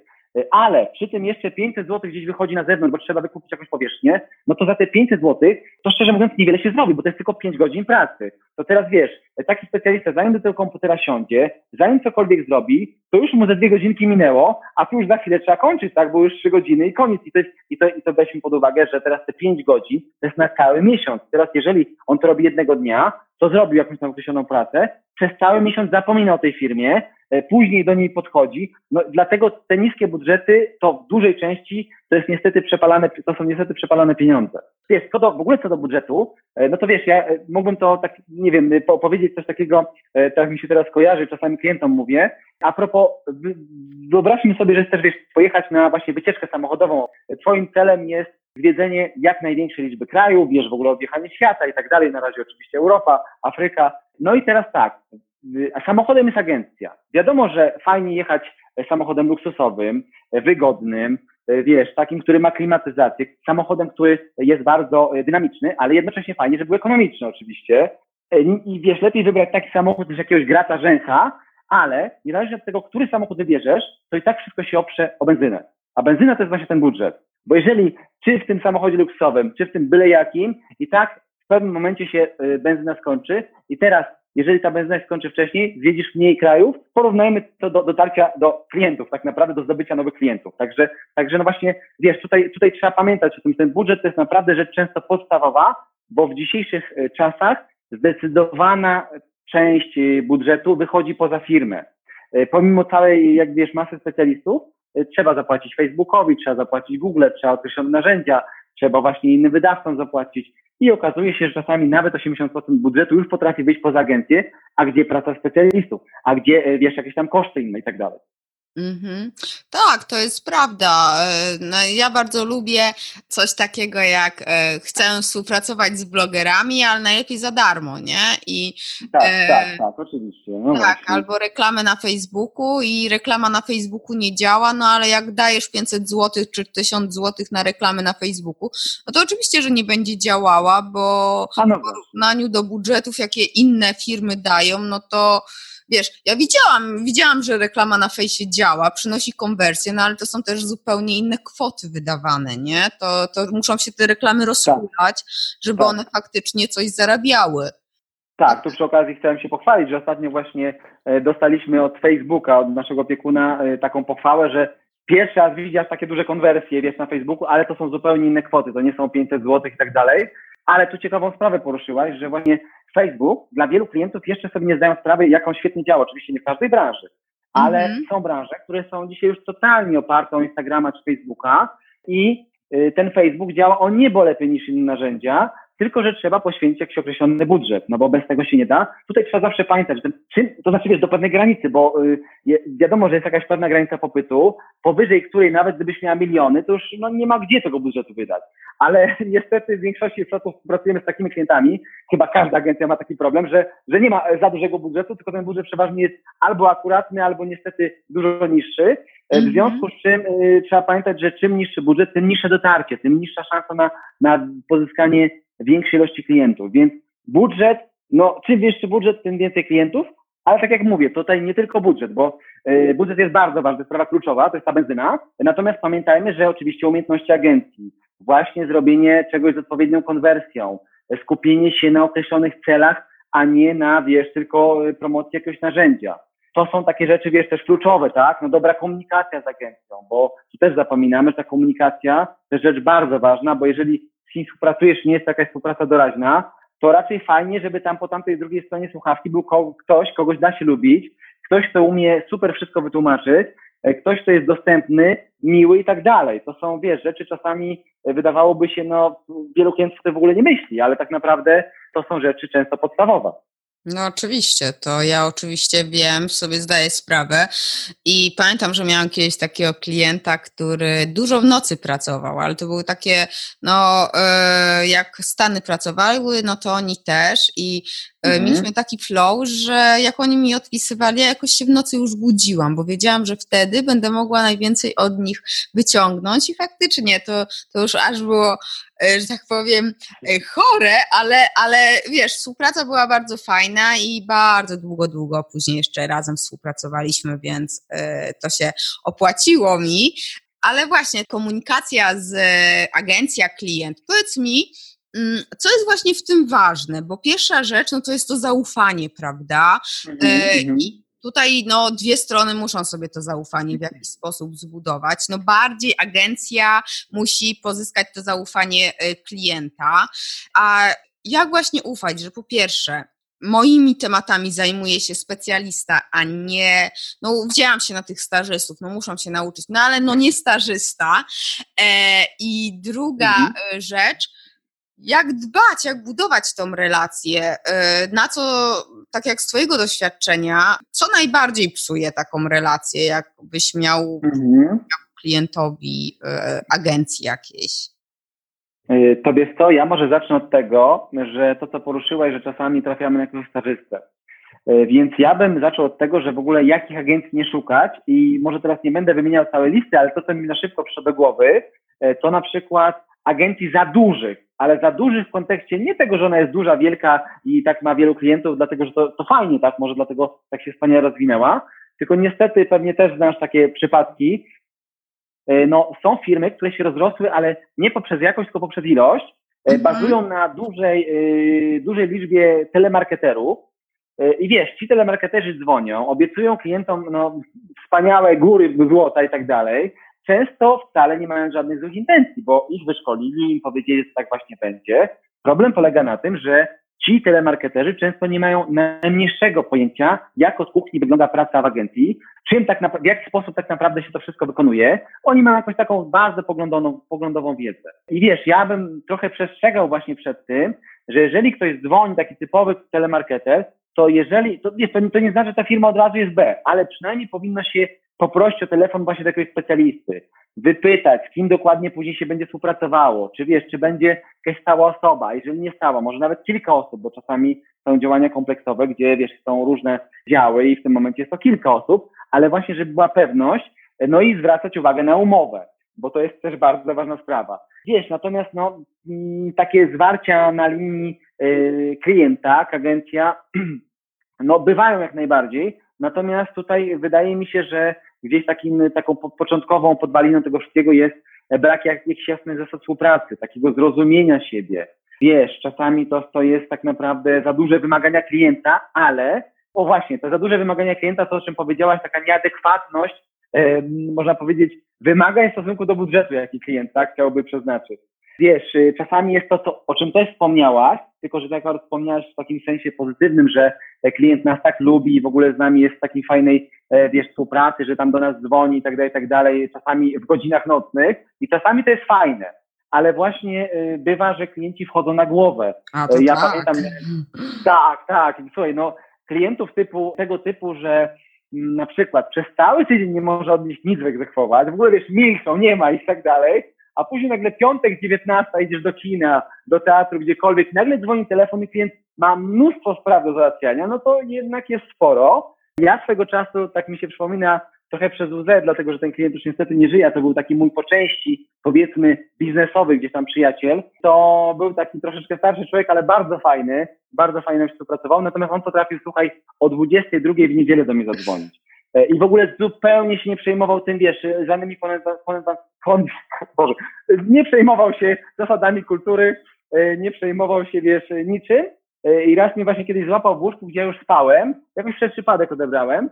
ale przy tym jeszcze 500 zł gdzieś wychodzi na zewnątrz, bo trzeba wykupić jakąś powierzchnię, no to za te 500 zł, to szczerze mówiąc niewiele się zrobi, bo to jest tylko 5 godzin pracy. To teraz wiesz, taki specjalista, zanim do tego komputera siądzie, zanim cokolwiek zrobi, to już mu ze dwie godzinki minęło, a tu już za chwilę trzeba kończyć, tak, bo już 3 godziny i koniec. I to, jest, i to, i to weźmy pod uwagę, że teraz te 5 godzin to jest na cały miesiąc. Teraz jeżeli on to robi jednego dnia, to zrobił jakąś tam określoną pracę, przez cały miesiąc zapomina o tej firmie, e, później do niej podchodzi. No, dlatego te niskie budżety to w dużej części to jest niestety przepalane, to są niestety przepalane pieniądze. Wiesz, co do, w ogóle co do budżetu, e, no to wiesz, ja e, mógłbym to tak, nie wiem, po, powiedzieć coś takiego, tak mi się teraz kojarzy, czasami klientom mówię. A propos, wyobraźmy sobie, że chcesz wiesz, pojechać na właśnie wycieczkę samochodową. Twoim celem jest zwiedzenie jak największej liczby krajów, wiesz w ogóle objechanie świata i tak dalej, na razie oczywiście Europa, Afryka. No i teraz tak, samochodem jest agencja. Wiadomo, że fajnie jechać samochodem luksusowym, wygodnym, wiesz, takim, który ma klimatyzację, samochodem, który jest bardzo dynamiczny, ale jednocześnie fajnie, żeby był ekonomiczny oczywiście. I wiesz, lepiej wybrać taki samochód niż jakiegoś grata rzęsa, ale niezależnie od tego, który samochód wybierzesz, to i tak wszystko się oprze o benzynę. A benzyna to jest właśnie ten budżet. Bo jeżeli czy w tym samochodzie luksowym, czy w tym byle jakim, i tak w pewnym momencie się y, benzyna skończy i teraz, jeżeli ta benzyna się skończy wcześniej, zwiedzisz mniej krajów, porównajmy to do dotarcia do klientów, tak naprawdę do zdobycia nowych klientów. Także, także no właśnie, wiesz, tutaj, tutaj trzeba pamiętać o tym, ten budżet to jest naprawdę rzecz często podstawowa, bo w dzisiejszych y, czasach zdecydowana część y, budżetu wychodzi poza firmę. Pomimo całej, jak wiesz, masy specjalistów, trzeba zapłacić Facebookowi, trzeba zapłacić Google, trzeba określone narzędzia, trzeba właśnie innym wydawcom zapłacić. I okazuje się, że czasami nawet 80% budżetu już potrafi wyjść poza agencję, a gdzie praca specjalistów, a gdzie, e, wiesz, jakieś tam koszty inne i tak dalej. Mhm. Tak, to jest prawda. E, no, ja bardzo lubię coś takiego jak e, chcę współpracować z blogerami, ale najlepiej za darmo, nie? I, tak, e, tak, tak, oczywiście. No tak, właśnie. albo reklamy na Facebooku i reklama na Facebooku nie działa, no ale jak dajesz 500 zł czy 1000 zł na reklamy na Facebooku, no to oczywiście, że nie będzie działała, bo no w porównaniu do budżetów, jakie inne firmy dają, no to wiesz, ja widziałam, widziałam, że reklama na fejsie działa, przynosi konwersję, no ale to są też zupełnie inne kwoty wydawane, nie? To, to muszą się te reklamy rozhulać, tak. żeby tak. one faktycznie coś zarabiały. Tak, tu przy okazji chciałem się pochwalić, że ostatnio właśnie e, dostaliśmy od Facebooka, od naszego opiekuna e, taką pochwałę, że pierwszy raz widzisz takie duże konwersje, wiesz, na Facebooku, ale to są zupełnie inne kwoty, to nie są 500 zł i tak dalej. Ale tu ciekawą sprawę poruszyłaś, że właśnie Facebook dla wielu klientów jeszcze sobie nie zdają sprawy, jak on świetnie działa. Oczywiście nie w każdej branży, ale mm -hmm. są branże, które są dzisiaj już totalnie oparte o Instagrama czy Facebooka i y, ten Facebook działa o niebo lepiej niż inne narzędzia, tylko że trzeba poświęcić jakiś określony budżet, no bo bez tego się nie da. Tutaj trzeba zawsze pamiętać, że czym, to znaczy wiesz, do pewnej granicy, bo y, wiadomo, że jest jakaś pewna granica popytu, powyżej której nawet gdybyś miała miliony, to już no, nie ma gdzie tego budżetu wydać. Ale niestety w większości przypadków pracujemy z takimi klientami, chyba każda agencja ma taki problem, że, że nie ma za dużego budżetu, tylko ten budżet przeważnie jest albo akuratny, albo niestety dużo niższy. W mhm. związku z czym y, trzeba pamiętać, że czym niższy budżet, tym niższe dotarcie, tym niższa szansa na, na pozyskanie większej ilości klientów. Więc budżet, no czym większy budżet, tym więcej klientów, ale tak jak mówię, tutaj nie tylko budżet, bo y, budżet jest bardzo ważny, sprawa kluczowa, to jest ta benzyna. Natomiast pamiętajmy, że oczywiście umiejętności agencji, właśnie zrobienie czegoś z odpowiednią konwersją, skupienie się na określonych celach, a nie na, wiesz, tylko promocję jakiegoś narzędzia. To są takie rzeczy, wiesz, też kluczowe, tak? No dobra komunikacja z agencją, bo tu też zapominamy, że ta komunikacja to jest rzecz bardzo ważna, bo jeżeli kim współpracujesz, nie jest to jakaś współpraca doraźna, to raczej fajnie, żeby tam po tamtej drugiej stronie słuchawki był ktoś, kogoś da się lubić, ktoś, kto umie super wszystko wytłumaczyć, e, ktoś, kto jest dostępny, miły i tak dalej. To są, wiesz, rzeczy czasami e, wydawałoby się, no, wielu klientów w ogóle nie myśli, ale tak naprawdę to są rzeczy często podstawowe. No oczywiście, to ja oczywiście wiem, sobie zdaję sprawę i pamiętam, że miałam kiedyś takiego klienta, który dużo w nocy pracował, ale to były takie, no e, jak Stany pracowały, no to oni też i e, mhm. mieliśmy taki flow, że jak oni mi odpisywali, ja jakoś się w nocy już budziłam, bo wiedziałam, że wtedy będę mogła najwięcej od nich wyciągnąć i faktycznie to, to już aż było że tak powiem, e, chore, ale, ale wiesz, współpraca była bardzo fajna i bardzo długo, długo później jeszcze razem współpracowaliśmy, więc e, to się opłaciło mi. Ale właśnie komunikacja z agencja klient. Powiedz mi, mm, co jest właśnie w tym ważne? Bo pierwsza rzecz, no to jest to zaufanie, prawda? Mhm, I Tutaj no, dwie strony muszą sobie to zaufanie w jakiś sposób zbudować. No, bardziej agencja musi pozyskać to zaufanie y, klienta. A jak właśnie ufać, że po pierwsze, moimi tematami zajmuje się specjalista, a nie, no wzięłam się na tych stażystów, no muszą się nauczyć, no ale no nie stażysta. E, I druga mhm. Y, rzecz, jak dbać, jak budować tą relację, y, na co, tak jak z Twojego doświadczenia, co najbardziej psuje taką relację, jakbyś miał, mhm. klientowi y, agencji jakiejś? Y, tobie co? Ja może zacznę od tego, że to, co poruszyłaś, że czasami trafiamy na jakiegoś stażystę. Więc ja bym zaczął od tego, że w ogóle jakich agencji nie szukać i może teraz nie będę wymieniał całej listy, ale to, co mi na szybko przyszło do głowy, to na przykład agencji za dużych, ale za dużych w kontekście nie tego, że ona jest duża, wielka i tak ma wielu klientów, dlatego że to, to fajnie, tak, może dlatego tak się wspaniale rozwinęła, tylko niestety pewnie też znasz takie przypadki, e, no są firmy, które się rozrosły, ale nie poprzez jakość, tylko poprzez ilość, e, mhm. bazują na dużej, e, dużej liczbie telemarketerów, i wiesz, ci telemarketerzy dzwonią, obiecują klientom no, wspaniałe góry złota i tak dalej, często wcale nie mają żadnych złych intencji, bo ich wyszkolili, im powiedzieli, że tak właśnie będzie. Problem polega na tym, że ci telemarketerzy często nie mają najmniejszego pojęcia, jak od kuchni wygląda praca w agencji, czym tak w jaki sposób tak naprawdę się to wszystko wykonuje. Oni mają jakąś taką bardzo poglądową, poglądową wiedzę. I wiesz, ja bym trochę przestrzegał właśnie przed tym, że jeżeli ktoś dzwoni, taki typowy telemarketer, to jeżeli, to, to, to nie znaczy, że ta firma od razu jest B, ale przynajmniej powinno się poprosić o telefon właśnie takiego specjalisty, wypytać, z kim dokładnie później się będzie współpracowało, czy wiesz, czy będzie jakaś stała osoba, jeżeli nie stała, może nawet kilka osób, bo czasami są działania kompleksowe, gdzie wiesz, są różne działy i w tym momencie jest to kilka osób, ale właśnie, żeby była pewność, no i zwracać uwagę na umowę, bo to jest też bardzo ważna sprawa. Wiesz, natomiast no, mm, takie zwarcia na linii yy, klienta, agencja, no bywają jak najbardziej, natomiast tutaj wydaje mi się, że gdzieś takim, taką początkową podwaliną tego wszystkiego jest brak jakichś jasnych zasad współpracy, takiego zrozumienia siebie. Wiesz, czasami to, to jest tak naprawdę za duże wymagania klienta, ale, o właśnie, to za duże wymagania klienta, to o czym powiedziałaś, taka nieadekwatność, e, można powiedzieć, wymagań w stosunku do budżetu, jaki klient tak, chciałby przeznaczyć. Wiesz, y, czasami jest to, to, o czym też wspomniałaś, tylko że tak jak wspomniałaś w takim sensie pozytywnym, że klient nas tak lubi i w ogóle z nami jest w takiej fajnej, e, wiesz, współpracy, że tam do nas dzwoni i tak dalej, i tak dalej, czasami w godzinach nocnych i czasami to jest fajne, ale właśnie y, bywa, że klienci wchodzą na głowę. A, to ja tak. pamiętam, tak, tak, słuchaj, no klientów typu, tego typu, że mm, na przykład przez cały tydzień nie może od nich nic wyegzekwować, w ogóle wiesz, milczą, nie ma i tak dalej, a później nagle piątek, 19, idziesz do kina, do teatru, gdziekolwiek, nagle dzwoni telefon i klient ma mnóstwo spraw do załatwiania, no to jednak jest sporo. Ja swego czasu, tak mi się przypomina, trochę przez łzę, dlatego że ten klient już niestety nie żyje, to był taki mój po części, powiedzmy, biznesowy gdzieś tam przyjaciel. To był taki troszeczkę starszy człowiek, ale bardzo fajny, bardzo fajnie współpracował, natomiast on potrafił, słuchaj, o 22 w niedzielę do mnie zadzwonić. E, I w ogóle zupełnie się nie przejmował tym, wiesz, żadnymi kon, Boże, nie przejmował się zasadami kultury, e, nie przejmował się, wiesz, niczym. E, I raz mnie właśnie kiedyś złapał w łóżku, gdzie ja już spałem, jakoś przez przypadek odebrałem.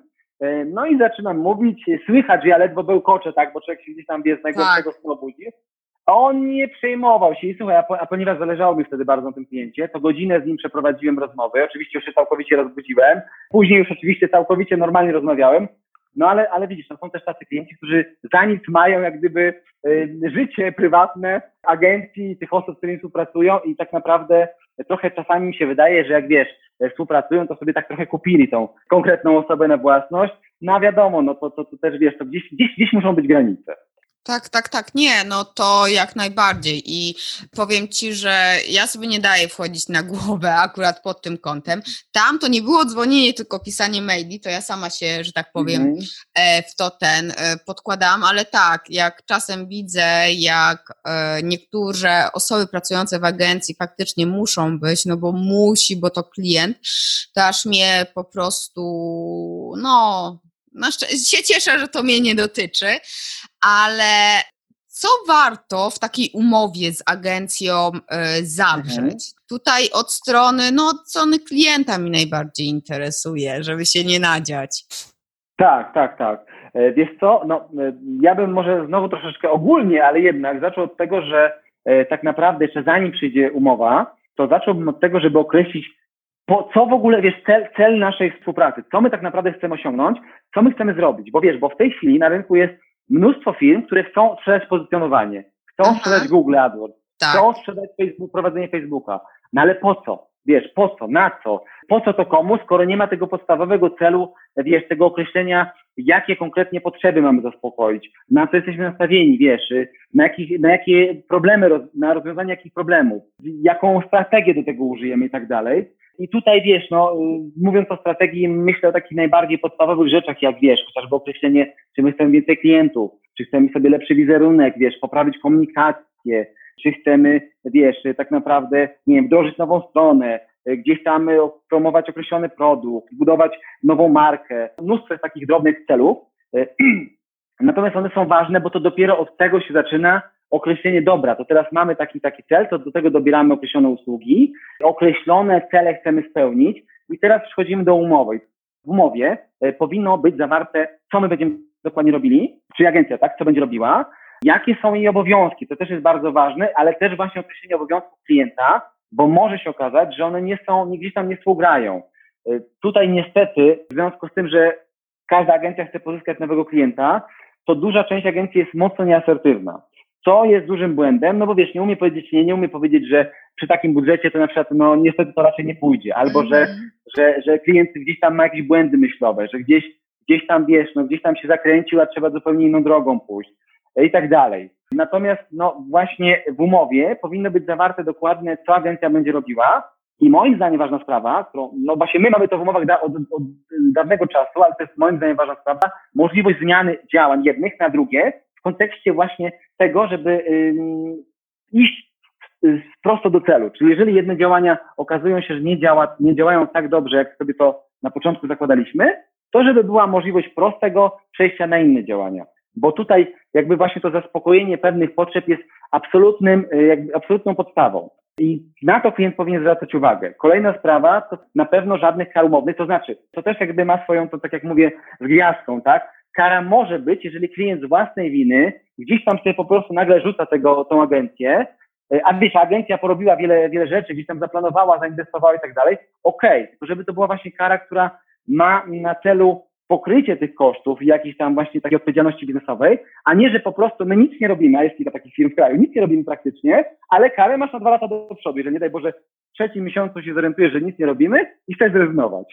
No i zaczynam mówić, słychać, że ja ledwo bełkoczę, tak, bo człowiek się gdzieś tam wie z najgorszego tak. snu budzi. A on nie przejmował się i słuchaj, a, po, a, ponieważ zależało mi wtedy bardzo na tym kliencie, to godzinę z nim przeprowadziłem rozmowy, oczywiście już się całkowicie rozbudziłem, później już oczywiście całkowicie normalnie rozmawiałem, no ale, ale widzisz, no są też tacy klienci, którzy za nic mają jak gdyby y, życie prywatne agencji, tych osób, z którymi współpracują i tak naprawdę trochę czasami mi się wydaje, że jak wiesz, współpracują, to sobie tak trochę kupili tą konkretną osobę na własność. No wiadomo, no to, to, to też wiesz, to gdzieś, gdzieś, gdzieś muszą być granice. Tak, tak, tak. Nie, no to jak najbardziej. I powiem ci, że ja sobie nie daję wchodzić na głowę akurat pod tym kątem. Tam to nie było dzwonienie, tylko pisanie maili, to ja sama się, że tak powiem, mm -hmm. w to ten e, podkładam, ale tak, jak czasem widzę, jak e, niektóre osoby pracujące w agencji faktycznie muszą być, no bo musi, bo to klient, to aż mnie po prostu, no, się cieszę, że to mnie nie dotyczy, ale co warto w takiej umowie z agencją y, zawrzeć? Mhm. Tutaj od strony, no od strony klienta mi najbardziej interesuje, żeby się nie nadziać. Tak, tak, tak. E, wiesz co, no, e, ja bym może znowu troszeczkę ogólnie, ale jednak zaczął od tego, że e, tak naprawdę jeszcze zanim przyjdzie umowa, to zacząłbym od tego, żeby określić, po, co w ogóle, wiesz, cel, cel naszej współpracy, co my tak naprawdę chcemy osiągnąć, co my chcemy zrobić, bo wiesz, bo w tej chwili na rynku jest mnóstwo firm, które chcą sprzedać pozycjonowanie, chcą Aha. sprzedać Google AdWords, tak. chcą sprzedać Facebook, prowadzenie Facebooka. No ale po co? Wiesz, po co? Na co? Po co to komu, skoro nie ma tego podstawowego celu, wiesz, tego określenia, jakie konkretnie potrzeby mamy zaspokoić, na co jesteśmy nastawieni, wiesz, na, jakich, na jakie problemy, na rozwiązanie jakich problemów, jaką strategię do tego użyjemy i tak dalej. I tutaj wiesz, no, mówiąc o strategii, myślę o takich najbardziej podstawowych rzeczach, jak wiesz, chociażby określenie, czy my chcemy więcej klientów, czy chcemy sobie lepszy wizerunek, wiesz, poprawić komunikację, czy chcemy, wiesz, tak naprawdę, nie wiem, nową stronę, gdzieś tam promować określony produkt, budować nową markę. Mnóstwo takich drobnych celów. Natomiast one są ważne, bo to dopiero od tego się zaczyna określenie dobra, to teraz mamy taki taki cel, to do tego dobieramy określone usługi, określone cele chcemy spełnić i teraz przechodzimy do umowy. W umowie e, powinno być zawarte, co my będziemy dokładnie robili, czy agencja, tak, co będzie robiła, jakie są jej obowiązki, to też jest bardzo ważne, ale też właśnie określenie obowiązków klienta, bo może się okazać, że one nie są, nie gdzieś tam nie współgrają. E, tutaj niestety, w związku z tym, że każda agencja chce pozyskać nowego klienta, to duża część agencji jest mocno nieasertywna co jest dużym błędem, no bo wiesz, nie umie powiedzieć nie, nie umie powiedzieć, że przy takim budżecie to na przykład, no niestety to raczej nie pójdzie, albo że, mhm. że, że klient gdzieś tam ma jakieś błędy myślowe, że gdzieś, gdzieś tam wiesz, no gdzieś tam się zakręcił, a trzeba zupełnie inną drogą pójść i tak dalej. Natomiast no właśnie w umowie powinno być zawarte dokładnie, co agencja będzie robiła i moim zdaniem ważna sprawa, którą, no właśnie my mamy to w umowach da, od, od dawnego czasu, ale to jest moim zdaniem ważna sprawa, możliwość zmiany działań jednych na drugie, w kontekście właśnie tego, żeby iść prosto do celu. Czyli jeżeli jedne działania okazują się, że nie, działa, nie działają tak dobrze, jak sobie to na początku zakładaliśmy, to żeby była możliwość prostego przejścia na inne działania. Bo tutaj jakby właśnie to zaspokojenie pewnych potrzeb jest absolutnym, y, jakby absolutną podstawą. I na to klient powinien zwracać uwagę. Kolejna sprawa to na pewno żadnych kar umownych, to znaczy, to też jakby ma swoją, to tak jak mówię, z gwiazdką, tak? Kara może być, jeżeli klient z własnej winy gdzieś tam sobie po prostu nagle rzuca tego, tą agencję, e, a wiesz, agencja porobiła wiele, wiele rzeczy, gdzieś tam zaplanowała, zainwestowała i tak dalej, okej, okay. żeby to była właśnie kara, która ma na celu pokrycie tych kosztów i jakiejś tam właśnie takiej odpowiedzialności biznesowej, a nie, że po prostu my nic nie robimy, a jest kilka takich firm w kraju, nic nie robimy praktycznie, ale karę masz na dwa lata do przodu, że nie daj Boże w trzecim miesiącu się zorientujesz, że nic nie robimy i chcesz zrezygnować.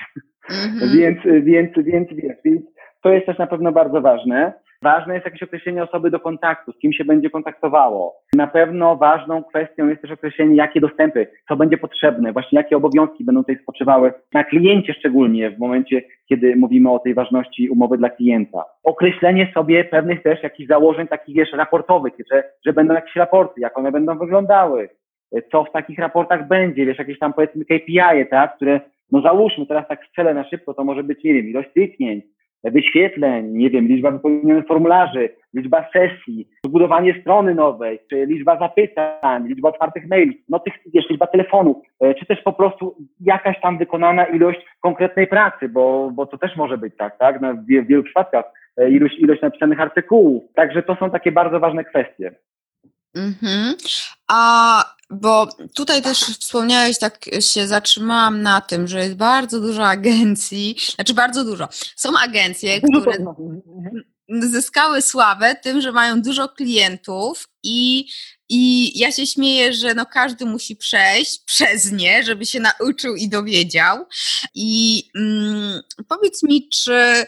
Mm -hmm. więc, więc, więc, więc, więc to jest też na pewno bardzo ważne. Ważne jest jakieś określenie osoby do kontaktu, z kim się będzie kontaktowało. Na pewno ważną kwestią jest też określenie, jakie dostępy, co będzie potrzebne, właśnie jakie obowiązki będą tutaj spoczywały na kliencie szczególnie w momencie, kiedy mówimy o tej ważności umowy dla klienta. Określenie sobie pewnych też jakichś założeń takich, wiesz, raportowych, że, że będą jakieś raporty, jak one będą wyglądały, co w takich raportach będzie, wiesz, jakieś tam powiedzmy KPI, tak, które, no załóżmy teraz tak strzelę na szybko, to może być, nie wiem, ilość kliknięć, wyświetleń, nie wiem, liczba wypełnionych formularzy, liczba sesji, zbudowanie strony nowej, czy liczba zapytań, liczba otwartych maili, no tych, wiesz, liczba telefonów, e, czy też po prostu jakaś tam wykonana ilość konkretnej pracy, bo, bo to też może być tak, tak, no, w, wielu przypadkach e, ilość, ilość napisanych artykułów. Także to są takie bardzo ważne kwestie. Mhm. A bo tutaj też wspomniałeś, tak się zatrzymałam na tym, że jest bardzo dużo agencji, znaczy bardzo dużo. Są agencje, które. Mhm. zyskały sławę tym, że mają dużo klientów i, i ja się śmieję, że no każdy musi przejść przez nie, żeby się nauczył i dowiedział. I mm, powiedz mi, czy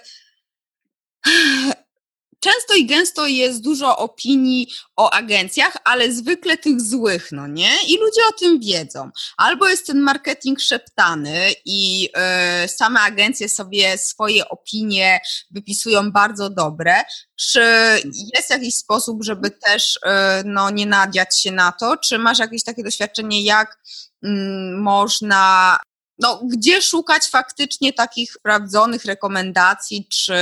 często i gęsto jest dużo opinii o agencjach, ale zwykle tych złych, no nie? I ludzie o tym wiedzą. Albo jest ten marketing szeptany i y, same agencje sobie swoje opinie wypisują bardzo dobre. Czy jest jakiś sposób, żeby też y, no, nie nadziać się na to? Czy masz jakieś takie doświadczenie, jak mm, można no, gdzie szukać faktycznie takich sprawdzonych rekomendacji, czy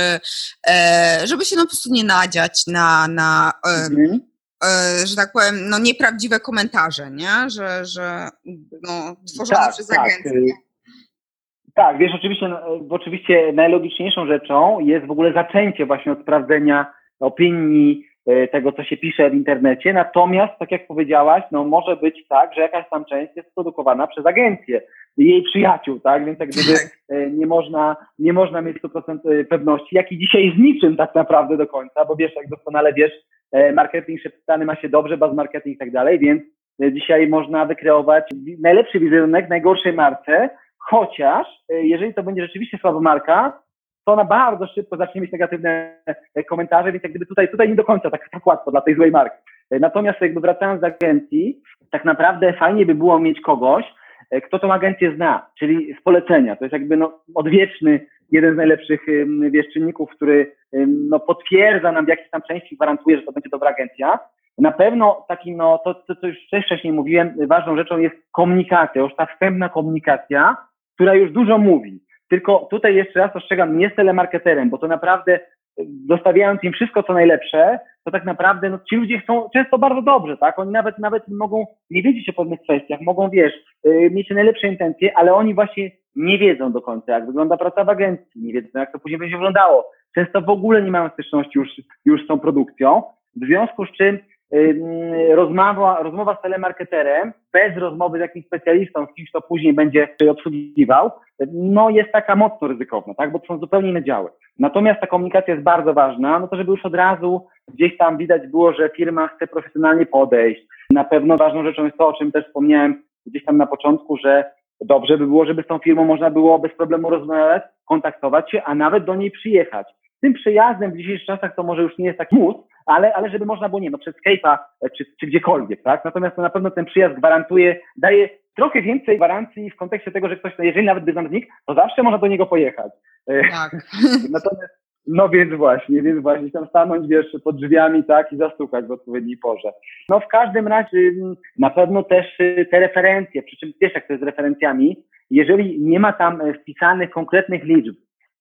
e, żeby się no po prostu nie nadziać na, na e, mhm. e, że tak powiem, no nieprawdziwe komentarze, nie? Że, że no, tworzone tak, przez tak. agencję. Tak, wiesz, oczywiście, no, oczywiście najlogiczniejszą rzeczą jest w ogóle zaczęcie właśnie od sprawdzenia opinii, e, tego, co się pisze w internecie. Natomiast, tak jak powiedziałaś, no może być tak, że jakaś tam część jest produkowana przez agencję jej przyjaciół, tak? Więc jak gdyby e, nie można, nie można mieć 100% e, pewności, jak i dzisiaj z niczym tak naprawdę do końca, bo wiesz, jak doskonale wiesz, e, marketing szeptany ma się dobrze, baz marketing i tak dalej, więc dzisiaj można wykreować najlepszy wizerunek najgorszej marce, chociaż jeżeli to będzie rzeczywiście słaba marka, to ona bardzo szybko zacznie mieć negatywne komentarze, więc jak gdyby tutaj, tutaj nie do końca tak, tak łatwo dla tej złej marki. Natomiast jakby wracając do agencji, tak naprawdę fajnie by było mieć kogoś, E, kto tą agencję zna, czyli z polecenia. To jest jakby no, odwieczny, jeden z najlepszych wiesz, czynników, który no, potwierdza nam w jakiejś tam części, gwarantuje, że to będzie dobra agencja. Na pewno takim, no, to, to, co już wcześniej mówiłem, ważną rzeczą jest komunikacja, już ta wstępna komunikacja, która już dużo mówi. Tylko tutaj jeszcze raz ostrzegam, nie z telemarketerem, bo to naprawdę dostawiając im wszystko, co najlepsze, to tak naprawdę no, ci ludzie chcą często bardzo dobrze, tak? Oni nawet nawet mogą nie wiedzieć o pewnych kwestiach, mogą, wiesz, yy, mieć najlepsze intencje, ale oni właśnie nie wiedzą do końca, jak wygląda praca w agencji, nie wiedzą, jak to później będzie wyglądało. Często w ogóle nie mają styczności już, już z tą produkcją, w związku z czym rozmowa, rozmowa z telemarketerem, bez rozmowy z jakimś specjalistą, z kimś, kto później będzie obsługiwał, no jest taka mocno ryzykowna, tak, bo to są zupełnie inne działy. Natomiast ta komunikacja jest bardzo ważna, no to żeby już od razu gdzieś tam widać było, że firma chce profesjonalnie podejść. Na pewno ważną rzeczą jest to, o czym też wspomniałem gdzieś tam na początku, że dobrze by było, żeby z tą firmą można było bez problemu rozmawiać, kontaktować się, a nawet do niej przyjechać. Tym przyjazdem w dzisiejszych czasach to może już nie jest taki mus, ale, ale żeby można było, nie no, przez Skype'a e, czy, czy gdziekolwiek, tak? Natomiast to na pewno ten przyjazd gwarantuje, daje trochę więcej gwarancji w kontekście tego, że ktoś, no jeżeli nawet by tam znikł, to zawsze można do niego pojechać. E, tak. Natomiast, no więc właśnie, więc właśnie tam stanąć, wiesz, pod drzwiami, tak, i zastukać w odpowiedniej porze. No w każdym razie mm, na pewno też y, te referencje, przy czym wiesz, jak to jest z referencjami, jeżeli nie ma tam e, wpisanych konkretnych liczb,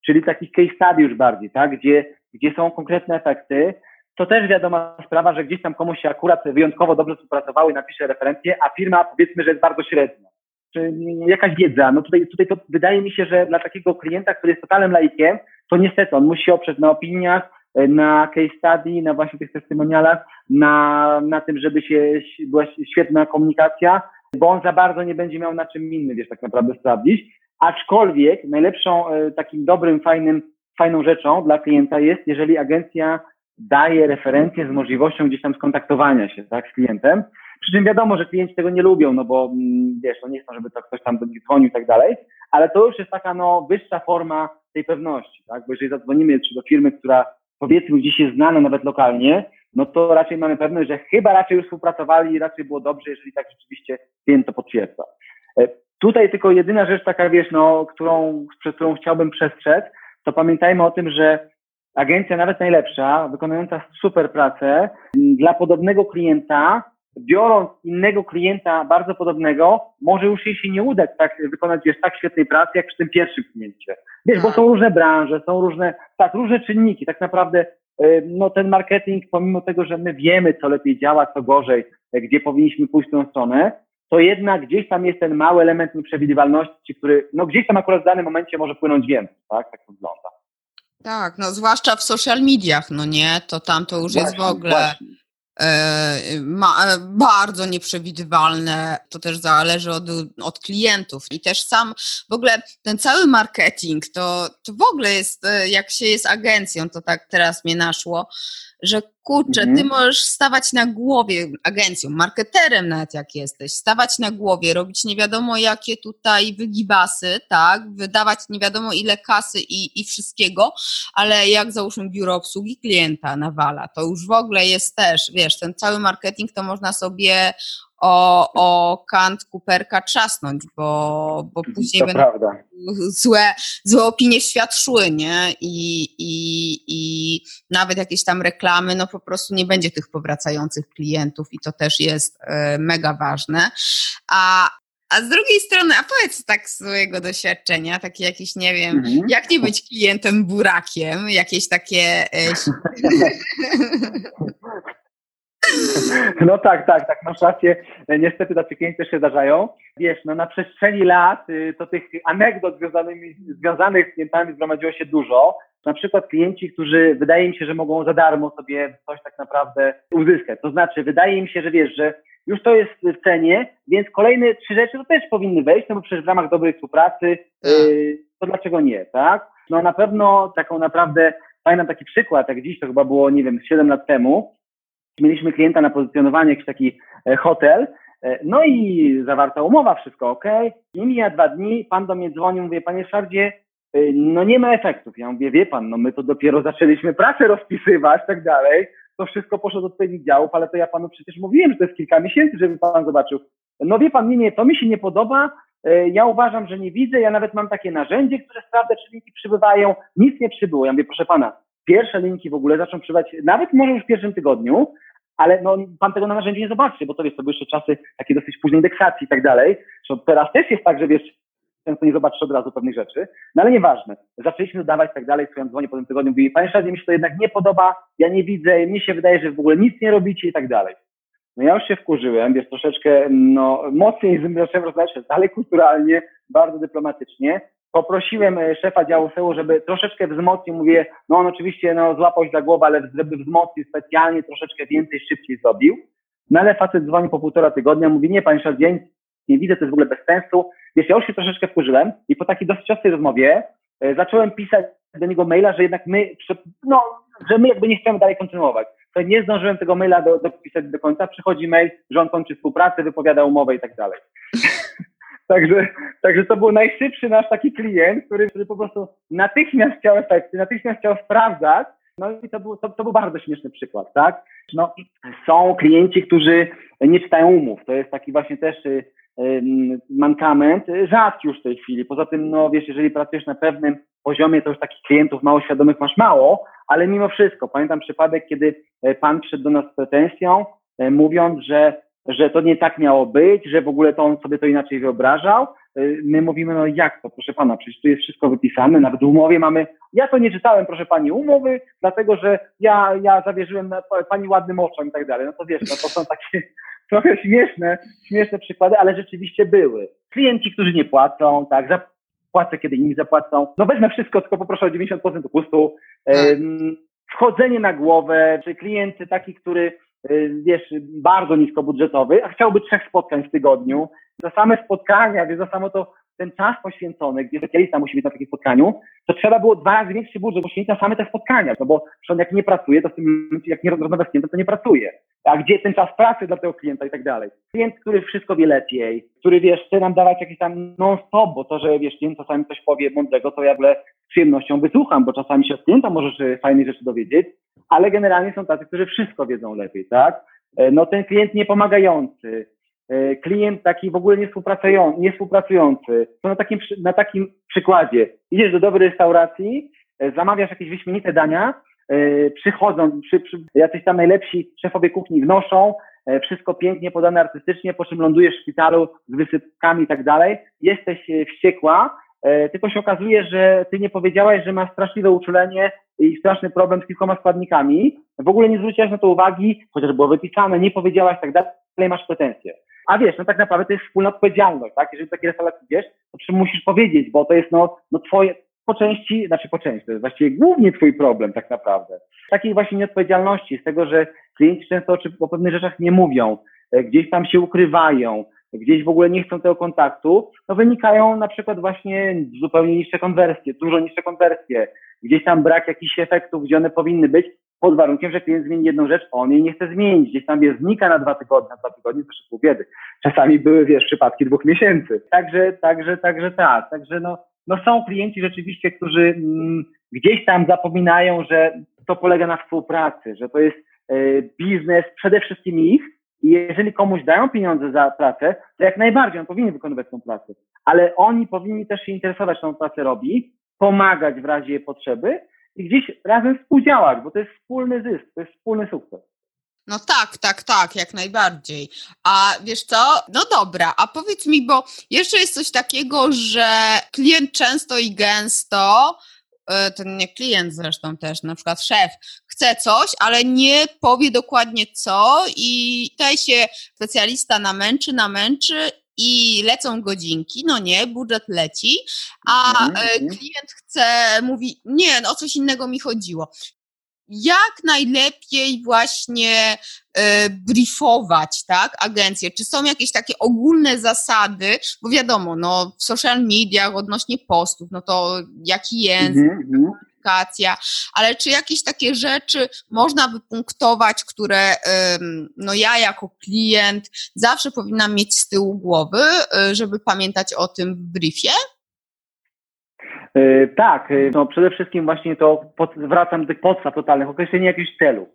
czyli takich case study już bardziej, tak, gdzie, gdzie są konkretne efekty, to też wiadoma sprawa, że gdzieś tam komuś się akurat wyjątkowo dobrze współpracowało i napisze referencję, a firma powiedzmy, że jest bardzo średnia. Czy jakaś wiedza. No tutaj, tutaj to wydaje mi się, że dla takiego klienta, który jest totalnym laikiem, to niestety on musi oprzeć na opiniach, na case study, na właśnie tych testymonialach, na, na tym, żeby się była świetna komunikacja, bo on za bardzo nie będzie miał na czym innym, wiesz, tak naprawdę sprawdzić. Aczkolwiek najlepszą, e, takim dobrym, fajnym, fajną rzeczą dla klienta jest, jeżeli agencja daje referencję z możliwością gdzieś tam skontaktowania się tak, z klientem. Przy czym wiadomo, że klienci tego nie lubią, no bo mm, wiesz, no nie chcą, żeby to ktoś tam dzwonił i tak dalej, ale to już jest taka no wyższa forma tej pewności, tak? Bo jeżeli zadzwonimy czy do firmy, która powiedzmy gdzieś jest znana nawet lokalnie, no to raczej mamy pewność, że chyba raczej już współpracowali i raczej było dobrze, jeżeli tak rzeczywiście klient to potwierdza. E, tutaj tylko jedyna rzecz taka, wiesz, no, którą, przed którą chciałbym przestrzec, to pamiętajmy o tym, że agencja nawet najlepsza, wykonująca super pracę, dla podobnego klienta, biorąc innego klienta bardzo podobnego, może już jej się nie udać tak, wykonać wiesz, tak świetnej pracy, jak przy tym pierwszym kliencie. Wiesz, bo tak. są różne branże, są różne, tak, różne czynniki. Tak naprawdę y, no, ten marketing, pomimo tego, że my wiemy, co lepiej działa, co gorzej, gdzie powinniśmy pójść w tą stronę, to jednak gdzieś tam jest ten mały element nieprzewidywalności, który no, gdzieś tam akurat w danym momencie może płynąć więcej, tak? Tak to wygląda. Tak, no zwłaszcza w social mediach, no nie, to tam to już właśnie, jest w ogóle. E, ma, e, bardzo nieprzewidywalne. To też zależy od, od klientów. I też sam w ogóle ten cały marketing to, to w ogóle jest, e, jak się jest agencją, to tak teraz mnie naszło, że kurczę, mhm. ty możesz stawać na głowie agencją, marketerem nawet jak jesteś, stawać na głowie, robić nie wiadomo jakie tutaj wygibasy, tak, wydawać nie wiadomo ile kasy i, i wszystkiego, ale jak załóżmy biuro obsługi klienta nawala, to już w ogóle jest też, wiesz, ten cały marketing to można sobie o, o kant kuperka trzasnąć, bo, bo później to będą prawda. złe, złe opinie w świat szły, nie? I, i, I nawet jakieś tam reklamy, no po prostu nie będzie tych powracających klientów i to też jest e, mega ważne. A, a z drugiej strony, a powiedz tak z swojego doświadczenia, takie jakieś, nie wiem, mhm. jak nie być klientem burakiem, jakieś takie... No tak, tak, tak, masz rację. Niestety tacy klienci też się zdarzają. Wiesz, no na przestrzeni lat y, to tych anegdot związanych z klientami zgromadziło się dużo. Na przykład klienci, którzy wydaje mi się, że mogą za darmo sobie coś tak naprawdę uzyskać. To znaczy, wydaje mi się, że wiesz, że już to jest w cenie, więc kolejne trzy rzeczy to też powinny wejść, no bo przecież w ramach dobrej współpracy, yy, to dlaczego nie, tak? No na pewno taką naprawdę, pamiętam taki przykład, jak dziś to chyba było, nie wiem, 7 lat temu, mieliśmy klienta na pozycjonowanie, jakiś taki e, hotel, e, no i zawarta umowa, wszystko ok. I mija dwa dni, pan do mnie dzwonił, mówię, panie Szardzie, e, no nie ma efektów. Ja mówię, wie pan, no my to dopiero zaczęliśmy pracę rozpisywać, tak dalej. To wszystko poszło do odpowiednich działów, ale to ja panu przecież mówiłem, że to jest kilka miesięcy, żeby pan zobaczył. No wie pan, nie, nie, to mi się nie podoba. Ja uważam, że nie widzę. Ja nawet mam takie narzędzie, które sprawdza, czy linki przybywają. Nic nie przybyło. Ja mówię, proszę pana, pierwsze linki w ogóle zaczną przybywać, nawet może już w pierwszym tygodniu, ale no, pan tego na narzędziu nie zobaczy, bo to wiesz, to były jeszcze czasy takiej dosyć późnej indeksacji i tak dalej, teraz też jest tak, że wiesz, często nie zobaczysz od razu pewnych rzeczy, no ale nieważne. Zaczęliśmy dodawać i tak dalej, swoją dzwonię po tym tygodniu, mówi, panie Szadzie, mi się to jednak nie podoba, ja nie widzę, mi się wydaje, że w ogóle nic nie robicie i tak dalej. No ja już się wkurzyłem, wiesz, troszeczkę, no, mocniej zacząłem rozmawiać, dalej kulturalnie, bardzo dyplomatycznie, poprosiłem e, szefa działu SEO, żeby troszeczkę wzmocnił, mówię, no on oczywiście no, złapał się za głowę, ale żeby wzmocnił specjalnie, troszeczkę więcej, szybciej zrobił. No ale facet dzwoni po półtora tygodnia, mówi, nie panie dzień, nie widzę, to jest w ogóle bez sensu. Wiesz, ja już się troszeczkę wkurzyłem i po takiej dosyć ostrej rozmowie e, zacząłem pisać do niego maila, że jednak my, no, że my jakby nie chcemy dalej kontynuować. To nie zdążyłem tego maila do, dopisać do końca, przychodzi mail, że on kończy współpracę, wypowiada umowę i tak dalej. Także, także to był najszybszy nasz taki klient, który, który po prostu natychmiast chciał efekty, natychmiast chciał sprawdzać. No i to był, to, to był bardzo śmieszny przykład, tak? No, są klienci, którzy nie czytają umów. To jest taki właśnie też y, y, mankament, rzadki już w tej chwili. Poza tym, no wiesz, jeżeli pracujesz na pewnym poziomie, to już takich klientów mało świadomych masz mało, ale mimo wszystko, pamiętam przypadek, kiedy e, pan przyszedł do nas z pretensją, e, mówiąc, że że to nie tak miało być, że w ogóle to on sobie to inaczej wyobrażał. Y, my mówimy, no jak to, proszę pana, przecież tu jest wszystko wypisane, nawet w umowie mamy, ja to nie czytałem, proszę pani, umowy, dlatego że ja, ja zawierzyłem pani ładnym oczom i tak dalej. No to wiesz, no to są takie trochę śmieszne, śmieszne przykłady, ale rzeczywiście były. Klienci, którzy nie płacą, tak, zapłacę, kiedy inni zapłacą. No wezmę wszystko, tylko poproszę o 90% opustu. Tak. Wchodzenie na głowę, czy klient taki, który wiesz, bardzo niskobudżetowy, a chciałby trzech spotkań w tygodniu. Za same spotkania, wiesz, za samo to ten czas poświęcony, gdzie specjalista musi być na takim spotkaniu, to trzeba było dwa razy większy budżet poświęcić na same te spotkania, no bo on jak nie pracuje, to w tym jak nie rozmawia z klientem, to nie pracuje. A gdzie ten czas pracy dla tego klienta i tak dalej? Klient, który wszystko wie lepiej, który, wiesz, chce nam dawać jakiś tam non-stop, bo to, że, wiesz, klient czasami coś powie mądrego, to ja w z przyjemnością wysłucham, bo czasami się od klienta możesz y, fajne rzeczy dowiedzieć, ale generalnie są tacy, którzy wszystko wiedzą lepiej, tak? E, no ten klient niepomagający, klient taki w ogóle niewspółpracujący, niewspółpracujący. To na takim, na takim przykładzie. Idziesz do dobrej restauracji, e, zamawiasz jakieś wyśmienite dania, przychodzą, przy, przy, jacyś tam najlepsi szefowie kuchni wnoszą, wszystko pięknie podane artystycznie, po czym lądujesz w szpitalu z wysypkami i tak dalej, jesteś wściekła, E, tylko się okazuje, że ty nie powiedziałaś, że masz straszliwe uczulenie i straszny problem z kilkoma składnikami. W ogóle nie zwróciłaś na to uwagi, chociaż było wypisane, nie powiedziałaś tak dalej, masz pretensje. A wiesz, no tak naprawdę to jest wspólna odpowiedzialność, tak? Jeżeli do takiej restauracji wiesz, to musisz powiedzieć, bo to jest no, no twoje, po części, znaczy po części, to jest właściwie głównie twój problem tak naprawdę. Takiej właśnie nieodpowiedzialności, z tego, że klienci często o pewnych rzeczach nie mówią, e, gdzieś tam się ukrywają, gdzieś w ogóle nie chcą tego kontaktu, no wynikają na przykład właśnie zupełnie niższe konwersje, dużo niższe konwersje, gdzieś tam brak jakichś efektów, gdzie one powinny być, pod warunkiem, że klient zmieni jedną rzecz, on jej nie chce zmienić. Gdzieś tam je znika na dwa tygodnie, na dwa tygodnie to szybko biedy. Czasami były, wiesz, przypadki dwóch miesięcy. Także, także, także tak. Także no, no są klienci rzeczywiście, którzy mm, gdzieś tam zapominają, że to polega na współpracy, że to jest y, biznes przede wszystkim ich i jeżeli komuś dają pieniądze za pracę, to jak najbardziej on powinien wykonywać tą pracę. Ale oni powinni też się interesować, on pracę robi, pomagać w razie potrzeby i gdzieś razem współdziałać, bo to jest wspólny zysk, to jest wspólny sukces. No tak, tak, tak, jak najbardziej. A wiesz co? No dobra, a powiedz mi, bo jeszcze jest coś takiego, że klient często i gęsto, e, ten nie klient zresztą też, na przykład szef, chce coś, ale nie powie dokładnie co i tutaj się specjalista namęczy, namęczy i lecą godzinki, no nie, budżet leci, a mm -hmm. klient chce, mówi, nie, no o coś innego mi chodziło. Jak najlepiej właśnie y, briefować, tak, agencję? Czy są jakieś takie ogólne zasady? Bo wiadomo, no w social mediach odnośnie postów, no to jaki język, mm -hmm komunikacja, ale czy jakieś takie rzeczy można wypunktować, które no ja jako klient zawsze powinnam mieć z tyłu głowy, y, żeby pamiętać o tym w briefie? E, tak, e, no przede wszystkim właśnie to pod, wracam do podstaw totalnych, określenie jakichś celów,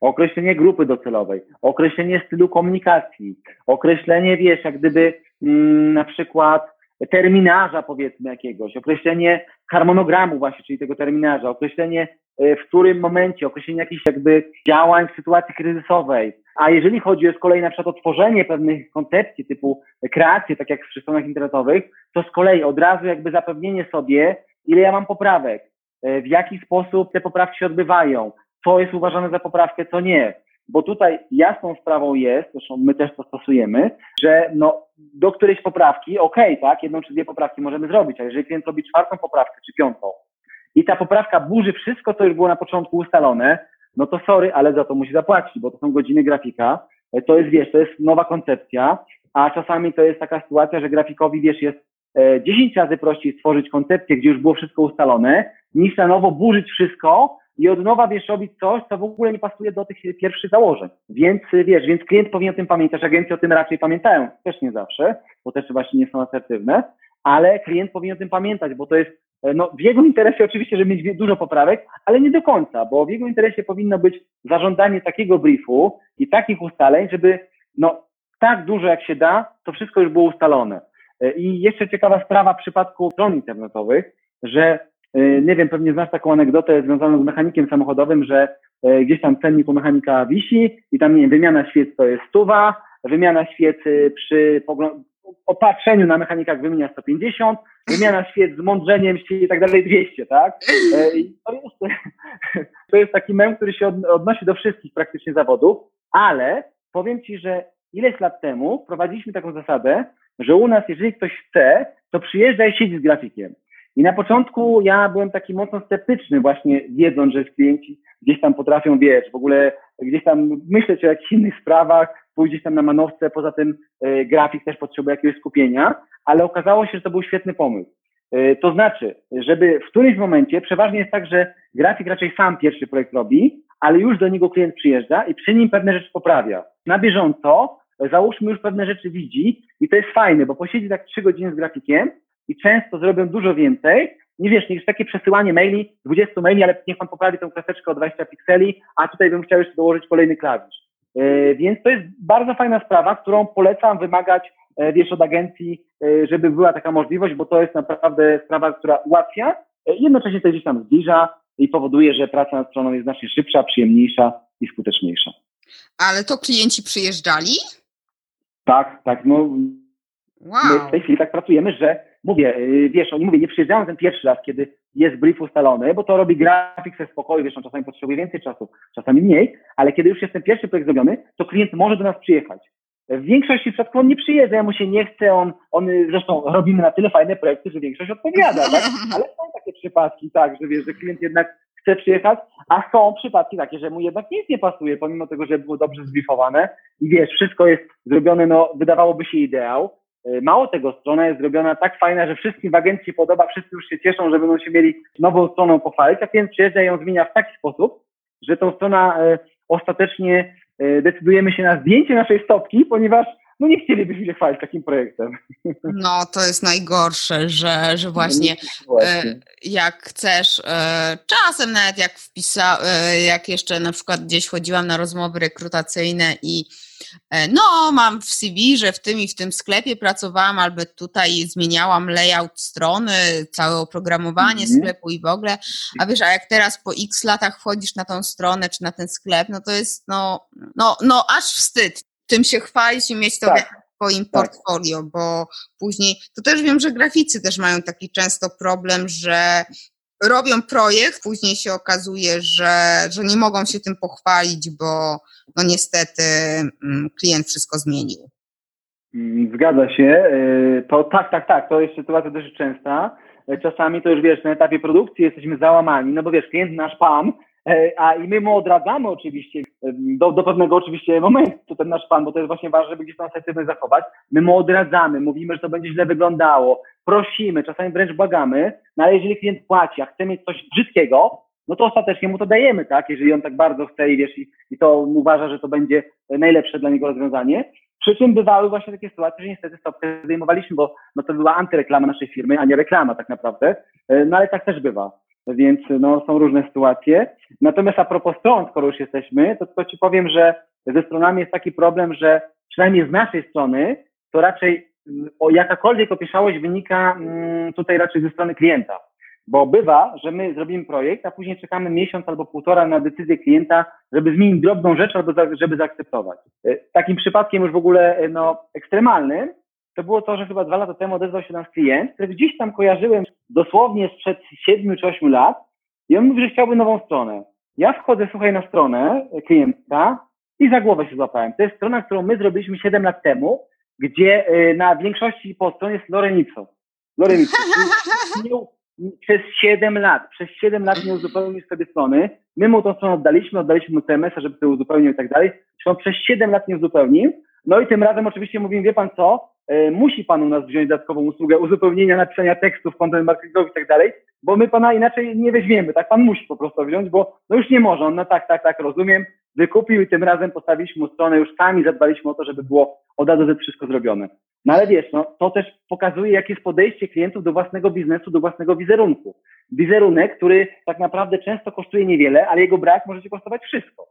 określenie grupy docelowej, określenie stylu komunikacji, określenie, wiesz, jak gdyby mm, na przykład terminarza powiedzmy jakiegoś, określenie harmonogramu właśnie, czyli tego terminarza, określenie e, w którym momencie, określenie jakichś jakby działań w sytuacji kryzysowej. A jeżeli chodzi o z kolei na przykład o tworzenie pewnych koncepcji typu kreację, tak jak przy stronach internetowych, to z kolei od razu jakby zapewnienie sobie, ile ja mam poprawek, e, w jaki sposób te poprawki się odbywają, co jest uważane za poprawkę, co nie bo tutaj jasną sprawą jest, zresztą my też to stosujemy, że no, do którejś poprawki, okej, okay, tak, jedną czy dwie poprawki możemy zrobić, ale jeżeli klient robi czwartą poprawkę czy piątą i ta poprawka burzy wszystko, co już było na początku ustalone, no to sorry, ale za to musi zapłacić, bo to są godziny grafika, to jest, wiesz, to jest nowa koncepcja, a czasami to jest taka sytuacja, że grafikowi, wiesz, jest 10 e, razy prościej stworzyć koncepcję, gdzie już było wszystko ustalone, niż na nowo burzyć wszystko, i od nowa wiesz robić coś, co w ogóle nie pasuje do tych pierwszych założeń. Więc wiesz, więc klient powinien o tym pamiętać, agencje o tym raczej pamiętają, też nie zawsze, bo też właśnie nie są asertywne, ale klient powinien o tym pamiętać, bo to jest no, w jego interesie oczywiście, żeby mieć dużo poprawek, ale nie do końca, bo w jego interesie powinno być zażądanie takiego briefu i takich ustaleń, żeby no, tak dużo jak się da, to wszystko już było ustalone. I jeszcze ciekawa sprawa w przypadku stron internetowych, że E, nie wiem, pewnie znasz taką anegdotę związaną z mechanikiem samochodowym, że e, gdzieś tam cennik u mechanika wisi i tam, nie wiem, wymiana świec to jest stuwa, wymiana świec przy opatrzeniu na mechanikach wymienia 150, wymiana świec z mądrzeniem i tak dalej 200, tak? E, I to, jest, to jest taki mem, który się odnosi do wszystkich praktycznie zawodów, ale powiem Ci, że ileś lat temu wprowadziliśmy taką zasadę, że u nas, jeżeli ktoś chce, to przyjeżdża i siedzi z grafikiem. I na początku ja byłem taki mocno sceptyczny właśnie wiedząc, że klienci gdzieś tam potrafią, wiesz, w ogóle gdzieś tam myśleć o jakichś innych sprawach, pójść tam na manowce, poza tym y, grafik też potrzebuje jakiegoś skupienia, ale okazało się, że to był świetny pomysł. Y, to znaczy, żeby w którymś momencie, przeważnie jest tak, że grafik raczej sam pierwszy projekt robi, ale już do niego klient przyjeżdża i przy nim pewne rzeczy poprawia. Na bieżąco, załóżmy już pewne rzeczy widzi i to jest fajne, bo posiedzi tak trzy godziny z grafikiem, i często zrobią dużo więcej, nie wiesz, niż takie przesyłanie maili, 20 maili, ale niech pan poprawi tę kreseczkę o 20 pikseli, a tutaj bym chciał jeszcze dołożyć kolejny klawisz. Yy, więc to jest bardzo fajna sprawa, którą polecam wymagać, yy, wiesz, od agencji, yy, żeby była taka możliwość, bo to jest naprawdę sprawa, która ułatwia, jednocześnie to gdzieś tam zbliża i powoduje, że praca nad stroną jest znacznie szybsza, przyjemniejsza i skuteczniejsza. Ale to klienci przyjeżdżali? Tak, tak, no wow. my w tej chwili tak pracujemy, że mówię, y, wiesz, oni mówię, nie przyjeżdżają ten pierwszy raz, kiedy jest brief ustalony, bo to robi grafik ze spokoju, wiesz, on czasami potrzebuje więcej czasu, czasami mniej, ale kiedy już jest ten pierwszy projekt zrobiony, to klient może do nas przyjechać. W większości przypadków on nie przyjeżdża, mu się nie chce, on, on, zresztą robimy na tyle fajne projekty, że większość odpowiada, tak? ale są takie przypadki, tak, że wiesz, że klient jednak chce przyjechać, a są przypadki takie, że mu jednak nic nie pasuje, pomimo tego, że było dobrze zbriefowane i wiesz, wszystko jest zrobione, no wydawałoby się ideał. E, mało tego, strona jest zrobiona tak fajna, że wszystkim w agencji podoba, wszyscy już się cieszą, że będą się mieli nową stroną pochwalić, a klient przyjeżdża i ją zmienia w taki sposób, że tą strona e, ostatecznie e, decydujemy się na zdjęcie naszej stopki, ponieważ no nie chcielibyśmy się chwalić takim projektem. No to jest najgorsze, że, że właśnie, no, właśnie. E, jak chcesz, e, czasem nawet jak wpisał, e, jak jeszcze na przykład gdzieś chodziłam na rozmowy rekrutacyjne i no mam w CV, że w tym i w tym sklepie pracowałam, albo tutaj zmieniałam layout strony, całe oprogramowanie mm -hmm. sklepu i w ogóle, a wiesz, a jak teraz po x latach wchodzisz na tą stronę czy na ten sklep, no to jest no, no, no aż wstyd tym się chwalić i mieć to tak. w swoim tak. portfolio, bo później, to też wiem, że graficy też mają taki często problem, że robią projekt, później się okazuje, że, że nie mogą się tym pochwalić, bo no niestety mm, klient wszystko zmienił. Mm, zgadza się. E, to tak, tak, tak, to jest sytuacja dość częsta. E, czasami to już wiesz, na etapie produkcji jesteśmy załamani, no bo wiesz, klient nasz pan a i my mu odradzamy oczywiście do, do pewnego oczywiście momentu ten nasz pan, bo to jest właśnie ważne, żeby gdzieś tą asertywność zachować. My mu odradzamy, mówimy, że to będzie źle wyglądało, prosimy, czasami wręcz błagamy, no ale jeżeli klient płaci, a chce mieć coś brzydkiego, no to ostatecznie mu to dajemy, tak? Jeżeli on tak bardzo chce i wiesz, i, i to uważa, że to będzie najlepsze dla niego rozwiązanie. Przy czym bywały właśnie takie sytuacje, że niestety stopkę zdejmowaliśmy, bo no to była antyreklama naszej firmy, a nie reklama tak naprawdę. E, no ale tak też bywa więc no, są różne sytuacje. Natomiast a propos stron, skoro już jesteśmy, to, to Ci powiem, że ze stronami jest taki problem, że przynajmniej z naszej strony, to raczej o jakakolwiek opieszałość wynika mm, tutaj raczej ze strony klienta. Bo bywa, że my zrobimy projekt, a później czekamy miesiąc albo półtora na decyzję klienta, żeby zmienić drobną rzecz albo za, żeby zaakceptować. E, takim przypadkiem już w ogóle e, no, ekstremalnym to było to, że chyba dwa lata temu odezwał się nas klient, który gdzieś tam kojarzyłem dosłownie sprzed siedmiu czy ośmiu lat i on mówi, że chciałby nową stronę. Ja wchodzę, słuchaj, na stronę klienta i za głowę się złapałem. To jest strona, którą my zrobiliśmy 7 lat temu, gdzie y, na większości podstron jest Lorenico. Lorenico. przez 7 lat, przez 7 lat nie uzupełnił sobie strony. My mu tą stronę oddaliśmy, oddaliśmy mu CMS-a, żeby to uzupełnił i tak dalej. on przez 7 lat nie uzupełnił. No i tym razem oczywiście mówimy, wie pan co, musi Pan u nas wziąć dodatkową usługę uzupełnienia, napisania tekstów, content marketingowych i tak dalej, bo my Pana inaczej nie weźmiemy, tak? Pan musi po prostu wziąć, bo no już nie może, on no tak, tak, tak, rozumiem, wykupił i tym razem postawiliśmy mu stronę, już sami zadbaliśmy o to, żeby było od A do Z wszystko zrobione. No ale wiesz, no, to też pokazuje, jakie jest podejście klientów do własnego biznesu, do własnego wizerunku. Wizerunek, który tak naprawdę często kosztuje niewiele, ale jego brak może ci kosztować wszystko.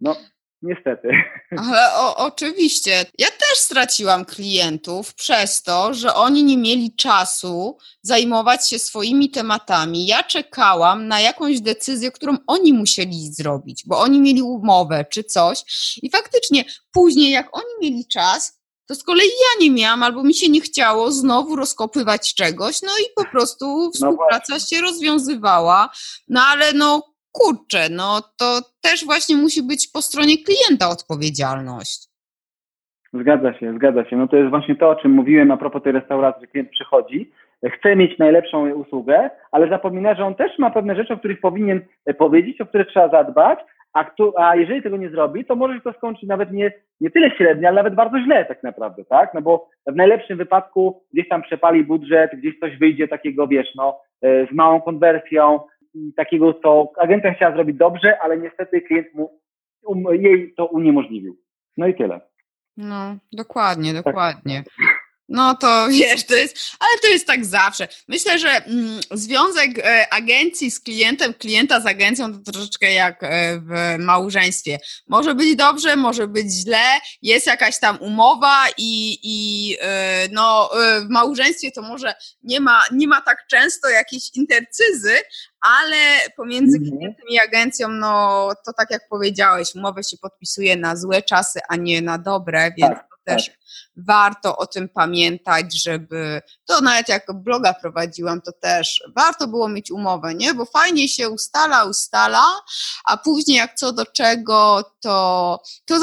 No, Niestety. Ale o, oczywiście. Ja też straciłam klientów przez to, że oni nie mieli czasu zajmować się swoimi tematami. Ja czekałam na jakąś decyzję, którą oni musieli zrobić, bo oni mieli umowę czy coś. I faktycznie później, jak oni mieli czas, to z kolei ja nie miałam, albo mi się nie chciało znowu rozkopywać czegoś, no i po prostu no współpraca no się rozwiązywała. No ale no kurczę, no to też właśnie musi być po stronie klienta odpowiedzialność. Zgadza się, zgadza się. No to jest właśnie to, o czym mówiłem a propos tej restauracji, że klient przychodzi, chce mieć najlepszą usługę, ale zapomina, że on też ma pewne rzeczy, o których powinien powiedzieć, o które trzeba zadbać, a, kto, a jeżeli tego nie zrobi, to może się to skończyć nawet nie, nie tyle średnio, ale nawet bardzo źle tak naprawdę, tak? No bo w najlepszym wypadku gdzieś tam przepali budżet, gdzieś coś wyjdzie takiego, wiesz, no, e, z małą konwersją, i takiego, co agencja chciała zrobić dobrze, ale niestety klient mu, um, jej to uniemożliwił. No i tyle. No, dokładnie, dokładnie. Tak. No to wiesz, to jest, ale to jest tak zawsze. Myślę, że mm, związek e, agencji z klientem, klienta z agencją to troszeczkę jak e, w małżeństwie. Może być dobrze, może być źle, jest jakaś tam umowa i, i e, no, e, w małżeństwie to może nie ma, nie ma tak często jakiejś intercyzy, ale pomiędzy mhm. klientem i agencją, no to tak jak powiedziałeś, umowę się podpisuje na złe czasy, a nie na dobre, więc tak też tak. warto o tym pamiętać, żeby, to nawet jak bloga prowadziłam, to też warto było mieć umowę, nie? Bo fajnie się ustala, ustala, a później jak co do czego, to, to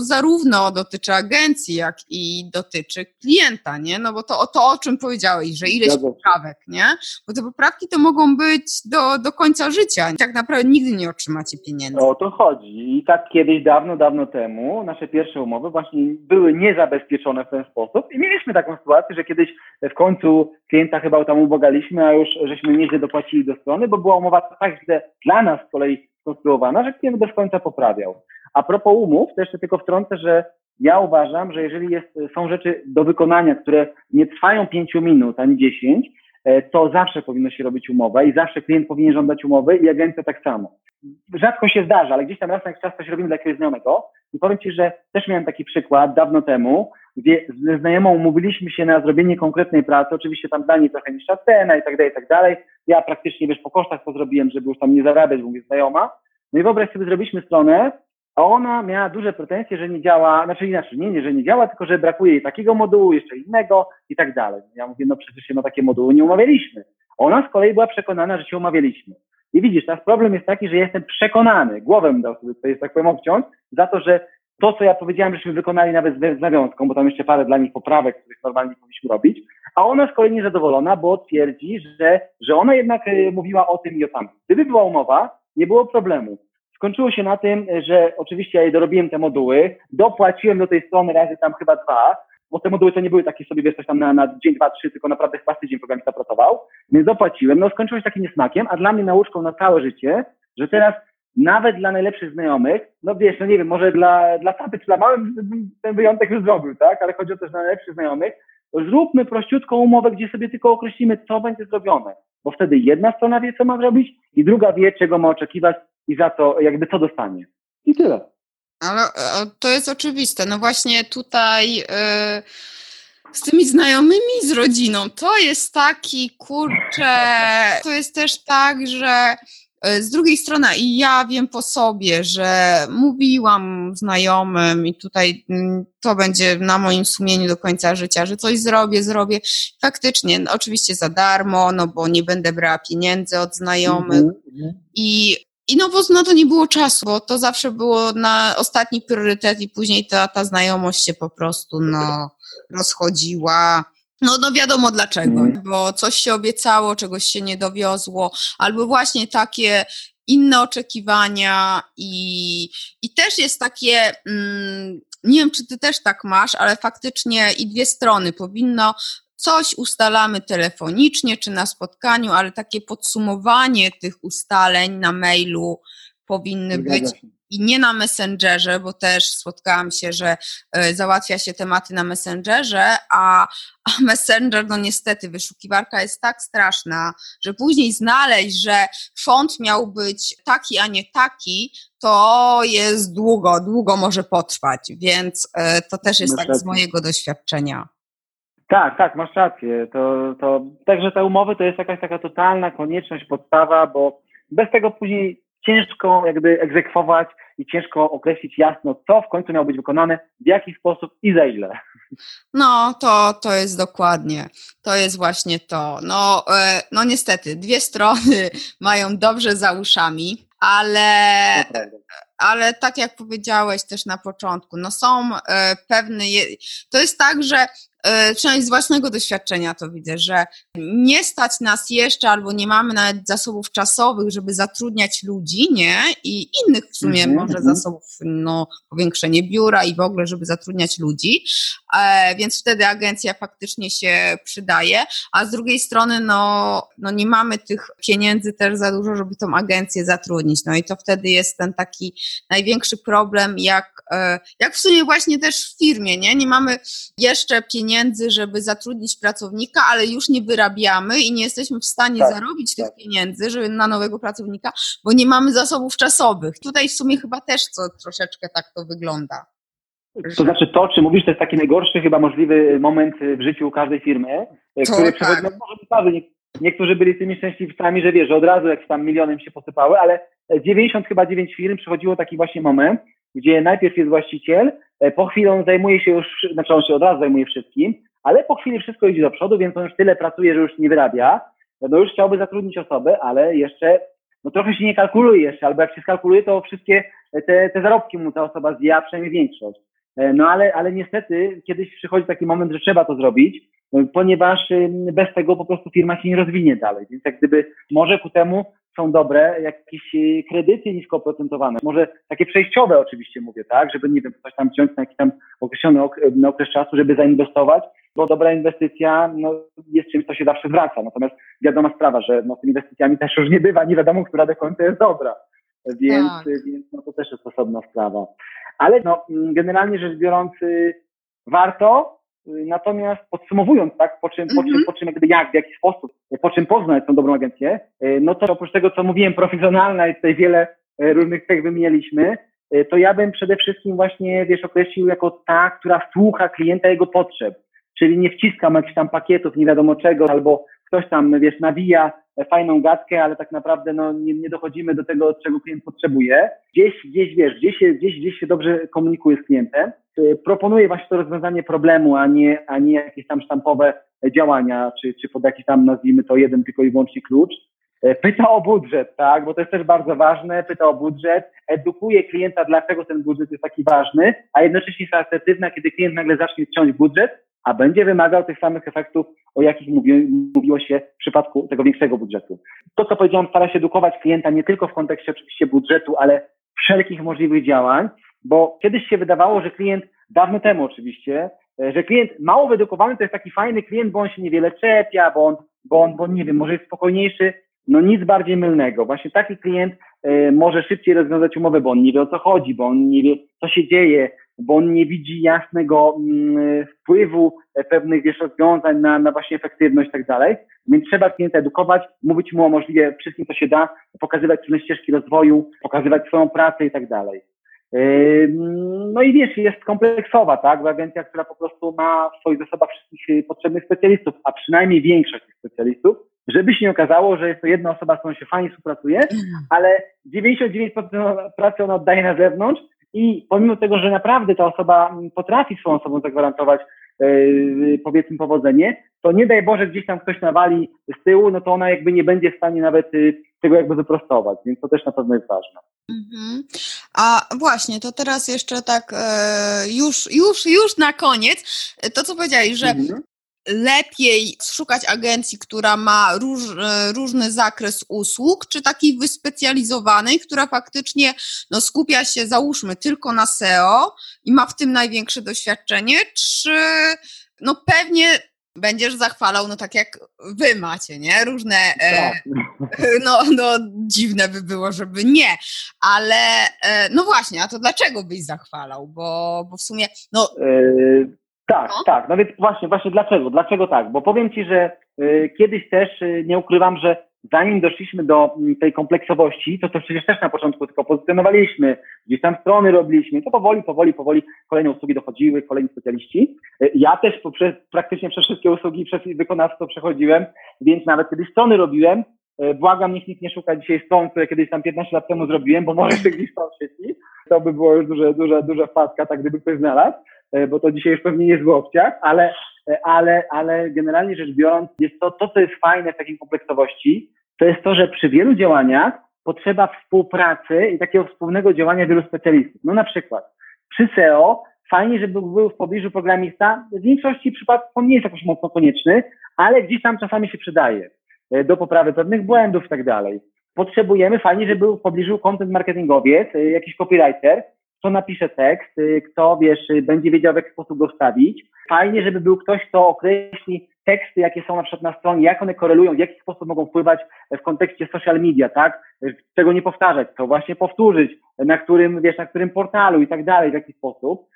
zarówno dotyczy agencji, jak i dotyczy klienta, nie? No bo to, to o czym powiedziałeś, że ileś poprawek, nie? Bo te poprawki to mogą być do, do końca życia. Tak naprawdę nigdy nie otrzymacie pieniędzy. O to chodzi. I tak kiedyś, dawno, dawno temu, nasze pierwsze umowy właśnie były niezabezpieczone w ten sposób i mieliśmy taką sytuację, że kiedyś w końcu klienta chyba tam ubogaliśmy, a już żeśmy nieźle dopłacili do strony, bo była umowa tak źle dla nas z kolei skonstruowana, że klient bez końca poprawiał. A propos umów, to jeszcze tylko wtrącę, że ja uważam, że jeżeli jest, są rzeczy do wykonania, które nie trwają pięciu minut ani dziesięć, e, to zawsze powinno się robić umowę i zawsze klient powinien żądać umowy i agencja tak samo. Rzadko się zdarza, ale gdzieś tam raz na jakiś czas coś robimy dla jakiegoś znajomego i powiem Ci, że też miałem taki przykład dawno temu, gdzie ze znajomą umówiliśmy się na zrobienie konkretnej pracy, oczywiście tam dla niej trochę niższa cena i tak dalej, i tak dalej. Ja praktycznie, wiesz, po kosztach to zrobiłem, żeby już tam nie zarabiać, bo mówię znajoma. No i wyobraź sobie, zrobiliśmy stronę, a ona miała duże pretensje, że nie działa, znaczy inaczej, nie, nie, że nie działa, tylko że brakuje jej takiego modułu, jeszcze innego i tak dalej. Ja mówię, no przecież się na takie moduły nie umawialiśmy. Ona z kolei była przekonana, że się umawialiśmy. I widzisz, teraz problem jest taki, że jestem przekonany, głowę dał sobie tutaj, tak powiem, obciąć, za to, że to, co ja powiedziałem, żeśmy wykonali nawet z nawiązką, bo tam jeszcze parę dla nich poprawek, których normalnie powinniśmy robić, a ona z kolei niezadowolona, bo twierdzi, że, że ona jednak e, mówiła o tym i o tamtym. Gdyby była umowa, nie było problemu. Skończyło się na tym, że oczywiście ja dorobiłem te moduły, dopłaciłem do tej strony razy tam chyba dwa, bo te moduły to nie były takie sobie, wiesz, coś tam na, na dzień, dwa, trzy, tylko naprawdę chyba tydzień programista pracował, więc dopłaciłem, no skończyło się takim niesmakiem, a dla mnie nauczką na całe życie, że teraz nawet dla najlepszych znajomych, no wiesz, no nie wiem, może dla, dla taty czy dla małym ten wyjątek już zrobił, tak, ale chodzi o to, że dla najlepszych znajomych, zróbmy prościutką umowę, gdzie sobie tylko określimy, co będzie zrobione, bo wtedy jedna strona wie, co ma zrobić i druga wie, czego ma oczekiwać i za to jakby co dostanie. I tyle. Ale to jest oczywiste. No właśnie tutaj yy, z tymi znajomymi, z rodziną, to jest taki kurczę, to jest też tak, że y, z drugiej strony, i ja wiem po sobie, że mówiłam znajomym, i tutaj mm, to będzie na moim sumieniu do końca życia, że coś zrobię, zrobię. Faktycznie, no, oczywiście za darmo, no bo nie będę brała pieniędzy od znajomych. Mm -hmm. I i no bo na to nie było czasu, bo to zawsze było na ostatni priorytet i później ta, ta znajomość się po prostu no, rozchodziła. No, no wiadomo dlaczego, mm. bo coś się obiecało, czegoś się nie dowiozło, albo właśnie takie inne oczekiwania i, i też jest takie, mm, nie wiem czy ty też tak masz, ale faktycznie i dwie strony powinno Coś ustalamy telefonicznie czy na spotkaniu, ale takie podsumowanie tych ustaleń na mailu powinny być i nie na Messengerze, bo też spotkałam się, że e, załatwia się tematy na Messengerze, a, a Messenger, no niestety, wyszukiwarka jest tak straszna, że później znaleźć, że font miał być taki, a nie taki, to jest długo, długo może potrwać, więc e, to też jest tak z mojego doświadczenia. Tak, tak, masz rację. To, to, także te umowy to jest jakaś taka totalna konieczność, podstawa, bo bez tego później ciężko jakby egzekwować i ciężko określić jasno, co w końcu miało być wykonane, w jaki sposób i za ile. No, to, to jest dokładnie, to jest właśnie to. No, e, no niestety, dwie strony mają dobrze za uszami, ale, ale tak jak powiedziałeś też na początku, no są e, pewne, to jest tak, że E, przynajmniej z własnego doświadczenia to widzę, że nie stać nas jeszcze albo nie mamy nawet zasobów czasowych, żeby zatrudniać ludzi, nie? I innych w sumie mm -hmm. może mhm. zasobów, no, powiększenie biura i w ogóle, żeby zatrudniać ludzi, e, więc wtedy agencja faktycznie się przydaje, a z drugiej strony, no, no nie mamy tych pieniędzy też za dużo, żeby tą agencję zatrudnić, no i to wtedy jest ten taki największy problem, jak, e, jak w sumie właśnie też w firmie, nie? Nie mamy jeszcze pieniędzy żeby zatrudnić pracownika, ale już nie wyrabiamy i nie jesteśmy w stanie tak, zarobić tak. tych pieniędzy żeby na nowego pracownika, bo nie mamy zasobów czasowych. Tutaj w sumie chyba też co troszeczkę tak to wygląda. To znaczy to, czy mówisz, to jest taki najgorszy chyba możliwy moment w życiu każdej firmy, to który tak. no może każdy, niektórzy byli tymi szczęśliwcami, że wiesz, że od razu jak tam milionem się posypały, ale 90 chyba 9 firm przechodziło taki właśnie moment, gdzie najpierw jest właściciel, po chwili on zajmuje się już, znaczy on się od razu zajmuje wszystkim, ale po chwili wszystko idzie do przodu, więc on już tyle pracuje, że już nie wyrabia, no już chciałby zatrudnić osobę, ale jeszcze no trochę się nie kalkuluje jeszcze, albo jak się skalkuluje, to wszystkie te, te zarobki mu ta osoba zje, a przynajmniej większość. E, no ale, ale niestety kiedyś przychodzi taki moment, że trzeba to zrobić, e, ponieważ bez tego po prostu firma się nie rozwinie dalej. Więc jak gdyby może ku temu są dobre jakieś e, kredyty nisko oprocentowane, może takie przejściowe oczywiście mówię, tak, żeby nie wiem, coś tam wziąć na jakiś tam określony okres czasu, żeby zainwestować, bo dobra inwestycja no, jest czymś, co się zawsze wraca. Natomiast wiadoma sprawa, że no, z tymi inwestycjami też już nie bywa, nie wiadomo, która do końca jest dobra. Więc, tak. więc no, to też jest osobna sprawa. Ale no, generalnie rzecz biorąc, y, warto, y, natomiast podsumowując, tak, po czym, po czym, mhm. po czym jakby jak, w jaki sposób, po czym poznać tą dobrą agencję, y, no to oprócz tego, co mówiłem, profesjonalna i tutaj wiele różnych tych wymienialiśmy, to ja bym przede wszystkim właśnie, wiesz, określił jako ta, która słucha klienta jego potrzeb czyli nie wciskam jakichś tam pakietów, nie wiadomo czego, albo ktoś tam, wiesz, nawija fajną gadkę, ale tak naprawdę no, nie, nie dochodzimy do tego, czego klient potrzebuje. Gdzieś, gdzieś, wiesz, gdzieś gdzieś, gdzieś się dobrze komunikuje z klientem. Proponuję właśnie to rozwiązanie problemu, a nie, a nie jakieś tam sztampowe działania, czy, czy pod jakiś tam, nazwijmy to, jeden tylko i wyłącznie klucz. Pyta o budżet, tak, bo to jest też bardzo ważne, pyta o budżet, edukuje klienta, dlaczego ten budżet jest taki ważny, a jednocześnie jest asertywna, kiedy klient nagle zacznie ciąć budżet, a będzie wymagał tych samych efektów, o jakich mówi, mówiło się w przypadku tego większego budżetu. To, co powiedziałam, stara się edukować klienta nie tylko w kontekście oczywiście budżetu, ale wszelkich możliwych działań, bo kiedyś się wydawało, że klient, dawno temu oczywiście, e, że klient mało wyedukowany to jest taki fajny klient, bo on się niewiele czepia, bo on, bo on, bo nie wiem, może jest spokojniejszy. No nic bardziej mylnego. Właśnie taki klient y, może szybciej rozwiązać umowę, bo on nie wie o co chodzi, bo on nie wie, co się dzieje, bo on nie widzi jasnego mm, wpływu pewnych wiesz, rozwiązań na, na właśnie efektywność i tak dalej. Więc trzeba klienta edukować, mówić mu o możliwie wszystkim, co się da, pokazywać różne ścieżki rozwoju, pokazywać swoją pracę i tak dalej. No i wiesz, jest kompleksowa, tak? Bo agencja, która po prostu ma w swoich zasobach wszystkich y, potrzebnych specjalistów, a przynajmniej większość tych specjalistów, żeby się nie okazało, że jest to jedna osoba, z którą się fajnie współpracuje, ale 99% pracy ona oddaje na zewnątrz, i pomimo tego, że naprawdę ta osoba potrafi swoją osobą zagwarantować yy, powiedzmy powodzenie, to nie daj Boże gdzieś tam ktoś nawali z tyłu, no to ona jakby nie będzie w stanie nawet yy, tego jakby wyprostować, więc to też na pewno jest ważne. Mhm. A właśnie, to teraz jeszcze tak e, już, już, już na koniec, to co powiedziałeś, że mhm lepiej szukać agencji, która ma róż, e, różny zakres usług, czy takiej wyspecjalizowanej, która faktycznie no, skupia się, załóżmy, tylko na SEO i ma w tym największe doświadczenie, czy no pewnie będziesz zachwalał, no tak jak wy macie, nie? Różne, e, tak. no, no dziwne by było, żeby nie, ale e, no właśnie, a to dlaczego byś zachwalał? Bo, bo w sumie, no... Yy tak, no? tak. No więc właśnie, właśnie dlaczego? Dlaczego tak? Bo powiem Ci, że y, kiedyś też y, nie ukrywam, że zanim doszliśmy do y, tej kompleksowości, to to przecież też na początku tylko pozycjonowaliśmy, gdzieś tam strony robiliśmy, to powoli, powoli, powoli kolejne usługi dochodziły, kolejni specjaliści. Y, ja też poprzez, praktycznie przez wszystkie usługi przez wykonawstwo przechodziłem, więc nawet kiedy strony robiłem, y, błagam, niech nikt nie szuka dzisiaj stron, które kiedyś tam 15 lat temu zrobiłem, bo może jeszcze gdzieś w sieci. To by było już duże, duża, duża wpadka, tak gdyby ktoś znalazł. E, bo to dzisiaj już pewnie jest w opcjach, ale, e, ale, ale generalnie rzecz biorąc, jest to, to, co jest fajne w takiej kompleksowości, to jest to, że przy wielu działaniach potrzeba współpracy i takiego wspólnego działania wielu specjalistów. No na przykład przy SEO fajnie, żeby był w pobliżu programista. W większości przypadków on nie jest jakoś mocno konieczny, ale gdzieś tam czasami się przydaje e, do poprawy pewnych błędów i tak dalej. Potrzebujemy fajnie, żeby był w pobliżu content marketingowiec, jakiś copywriter, kto napisze tekst, y, kto, wiesz, y, będzie wiedział, w jaki sposób go wstawić. Fajnie, żeby był ktoś, kto określi teksty, jakie są na przykład na stronie, jak one korelują, w jaki sposób mogą wpływać w kontekście social media, tak? Czego nie powtarzać, co właśnie powtórzyć, na którym, wiesz, na którym portalu i tak dalej, w jaki sposób.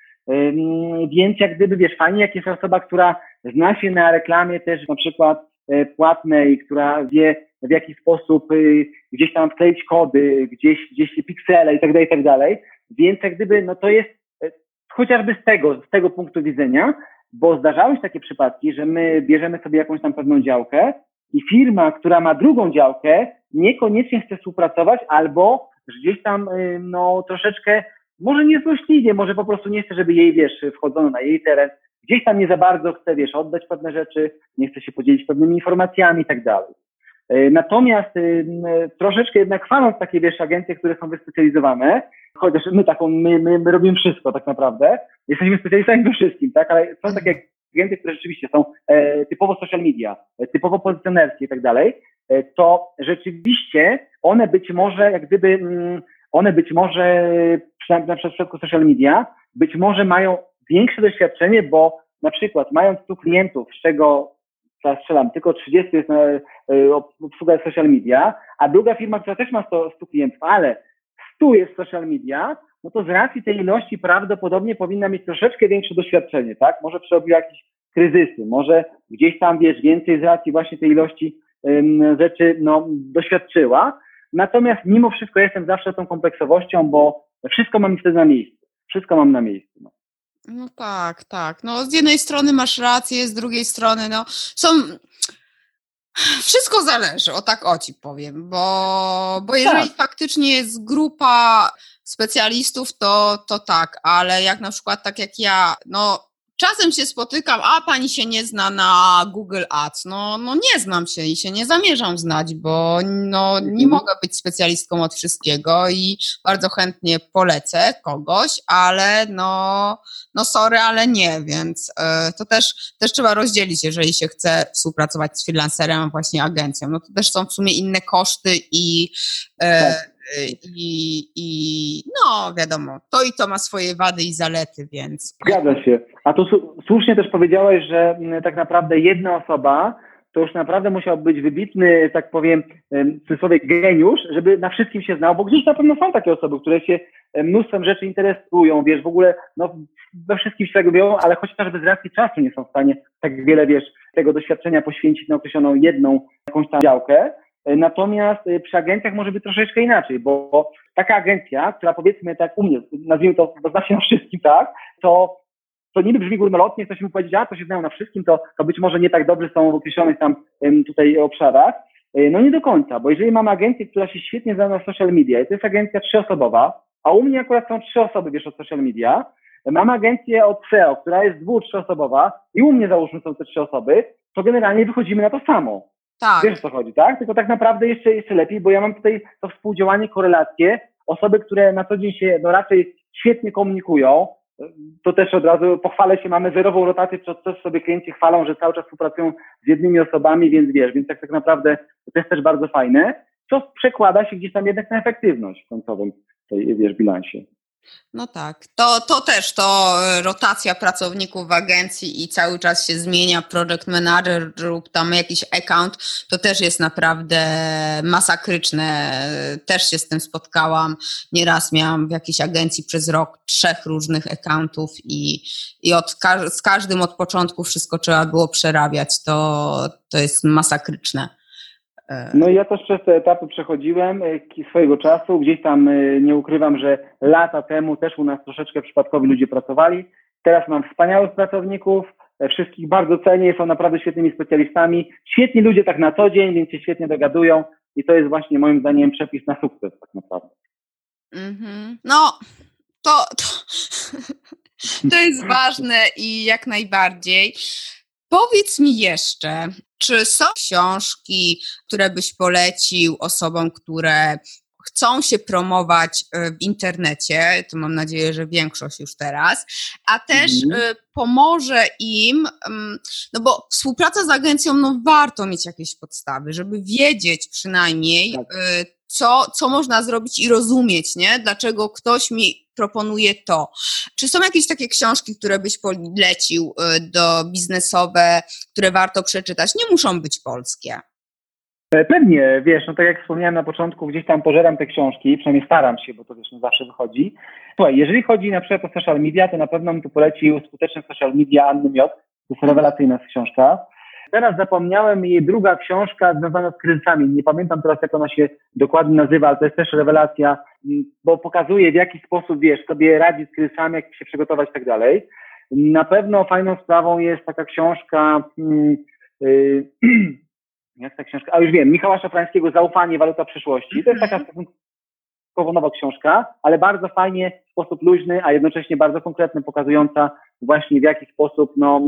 Więc jak gdyby, wiesz, fajnie, jak jest osoba, która zna się na reklamie też na przykład e, płatnej, która wie, w jaki sposób y, gdzieś tam wkleić kody, gdzieś, gdzieś piksele i tak dalej, i tak dalej, więc jak gdyby, no to jest e, chociażby z tego, z tego punktu widzenia, bo zdarzały się takie przypadki, że my bierzemy sobie jakąś tam pewną działkę i firma, która ma drugą działkę, niekoniecznie chce współpracować albo gdzieś tam, y, no troszeczkę może nie złośliwie, może po prostu nie chce, żeby jej, wiesz, wchodzono na jej teren, gdzieś tam nie za bardzo chce, wiesz, oddać pewne rzeczy, nie chce się podzielić pewnymi informacjami i tak dalej. E, natomiast y, troszeczkę jednak chwaląc takie, wiesz, agencje, które są wyspecjalizowane, chociaż my taką, my, my, my robimy wszystko tak naprawdę, jesteśmy specjalistami we wszystkim, tak, ale są takie agencje, które rzeczywiście są e, typowo social media, e, typowo pozycjonerskie i tak dalej, e, to rzeczywiście one być może, jak gdyby, mm, one być może, przynajmniej na przypadku social media, być może mają większe doświadczenie, bo na przykład mając tu klientów, z czego teraz strzelam, tylko 30 jest na e, obsługa social media, a druga firma, która też ma 100, 100 klientów, ale 100 jest social media, no to z racji tej ilości prawdopodobnie powinna mieć troszeczkę większe doświadczenie, tak? Może przerobiła jakieś kryzysy, może gdzieś tam, wiesz, więcej z racji właśnie tej ilości um, rzeczy, no, doświadczyła. Natomiast mimo wszystko jestem zawsze tą kompleksowością, bo wszystko mam wtedy na miejscu. Wszystko mam na miejscu. No. No tak, tak. No z jednej strony masz rację, z drugiej strony no są... Wszystko zależy, o tak o ci powiem, bo, bo jeżeli tak. faktycznie jest grupa specjalistów, to, to tak, ale jak na przykład tak jak ja, no Czasem się spotykam, a pani się nie zna na Google Ads. No, no nie znam się i się nie zamierzam znać, bo no, nie mhm. mogę być specjalistką od wszystkiego i bardzo chętnie polecę kogoś, ale no, no sorry, ale nie, więc y, to też, też trzeba rozdzielić, jeżeli się chce współpracować z freelancerem, a właśnie agencją. No to też są w sumie inne koszty i y, tak i, i no wiadomo, to i to ma swoje wady i zalety, więc. Zgadza się. A tu słusznie też powiedziałeś, że mm, tak naprawdę jedna osoba to już naprawdę musiał być wybitny, tak powiem, w cudzysłowie geniusz, żeby na wszystkim się znał, bo gdzieś na pewno są takie osoby, które się mnóstwem rzeczy interesują, wiesz, w ogóle no, we wszystkim się tego ale chociażby z racji czasu nie są w stanie tak wiele, wiesz, tego doświadczenia poświęcić na określoną jedną jakąś tam działkę. E, natomiast e, przy agencjach może być troszeczkę inaczej, bo taka agencja, która powiedzmy tak u mnie, nazwijmy to, bo zna się na wszystkim, tak, to, to niby brzmi górnolotnie, ktoś mi powiedzieć, a to się znają na wszystkim, to, to być może nie tak dobrze są w określonych tam tutaj obszarach. E, no nie do końca, bo jeżeli mamy agencję, która się świetnie zna na social media i to jest agencja trzyosobowa, a u mnie akurat są trzy osoby, wiesz, od social media, mamy agencję od SEO, która jest dwu, trzyosobowa i u mnie załóżmy są te trzy osoby, to generalnie wychodzimy na to samo. Tak. Wiesz o co chodzi, tak? Tylko tak naprawdę jeszcze, jeszcze lepiej, bo ja mam tutaj to współdziałanie, korelacje, osoby, które na co dzień się no raczej świetnie komunikują, to też od razu pochwalę się, mamy zerową rotację, co też sobie klienci chwalą, że cały czas współpracują z jednymi osobami, więc wiesz, więc tak, tak naprawdę to jest też bardzo fajne, co przekłada się gdzieś tam jednak na efektywność w końcowym tej, wiesz, bilansie. No tak, to, to też, to e, rotacja pracowników w agencji i cały czas się zmienia project manager lub tam jakiś account, to też jest naprawdę masakryczne. Też się z tym spotkałam. Nieraz miałam w jakiejś agencji przez rok trzech różnych accountów i, i od, z każdym od początku wszystko trzeba było przerabiać. To, to jest masakryczne. E, no i ja też przez te etapy przechodziłem e, swojego czasu. Gdzieś tam e, nie ukrywam, że lata temu też u nas troszeczkę przypadkowi ludzie pracowali. Teraz mam wspaniałych pracowników, wszystkich bardzo cenię, są naprawdę świetnymi specjalistami. Świetni ludzie tak na co dzień, więc się świetnie dogadują i to jest właśnie moim zdaniem przepis na sukces tak naprawdę. Mm-hmm. No, to, to, to jest ważne i jak najbardziej. Powiedz mi jeszcze, czy są książki, które byś polecił osobom, które chcą się promować e, w internecie, to mam nadzieję, że większość już teraz, a też mhm. pomoże im, mm, no bo współpraca z agencją, no warto mieć jakieś podstawy, żeby wiedzieć przynajmniej, tak. E, co, co można zrobić i rozumieć, nie? Dlaczego ktoś mi proponuje to. Czy są jakieś takie książki, które byś polecił y, do biznesowe, które warto przeczytać? Nie muszą być polskie. E, pewnie, wiesz, no tak jak wspomniałem na początku, gdzieś tam pożeram te książki, przynajmniej staram się, bo to wiesz, no zawsze wychodzi. Słuchaj, jeżeli chodzi na przykład o social media, to na pewno mi tu polecił skuteczny social media Anny Miot. To jest rewelacyjna książka. Teraz zapomniałem jej druga książka związana z kryzysami. Nie pamiętam teraz, jak ona się dokładnie nazywa, ale to jest też rewelacja, mm, bo pokazuje, w jaki sposób, wiesz, sobie radzić z kryzysami, jak się przygotować i tak dalej. Na pewno fajną sprawą jest taka książka, yy, jak ta książka, a już wiem, Michała Szafrańskiego Zaufanie, waluta przyszłości. To jest taka nowa książka, ale bardzo fajnie, w sposób luźny, a jednocześnie bardzo konkretny, pokazująca właśnie w jaki sposób no,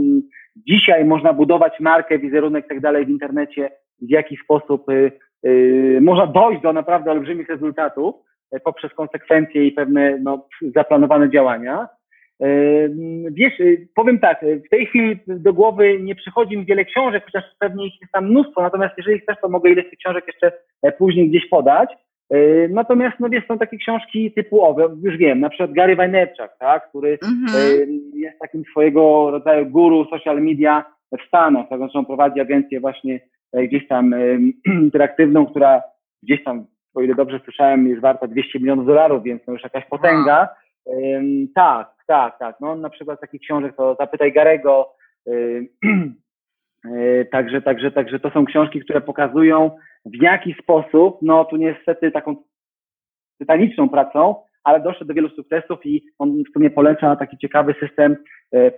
dzisiaj można budować markę, wizerunek i tak dalej w internecie, w jaki sposób y, y, można dojść do naprawdę olbrzymich rezultatów y, poprzez konsekwencje i pewne no, zaplanowane działania. Wiesz, powiem tak, w tej chwili do głowy nie przychodzi mi wiele książek, chociaż pewnie ich jest tam mnóstwo, natomiast jeżeli chcesz, to mogę ileś tych książek jeszcze e, później gdzieś podać. E, natomiast, no wiesz, są takie książki typu, o, już wiem, na przykład Gary Vaynerchuk, tak, który mhm. jest takim swojego rodzaju guru social media w Stanach, tak, zresztą prowadzi agencję właśnie e, gdzieś tam interaktywną, która gdzieś tam, o ile dobrze słyszałem, jest warta 200 milionów dolarów, więc to już jakaś potęga. Tak, tak, tak. No na przykład takich książek to Zapytaj Garego. Także, także, także to są książki, które pokazują w jaki sposób, no tu niestety taką tytaniczną pracą, ale doszedł do wielu sukcesów i on w sumie poleca taki ciekawy system e,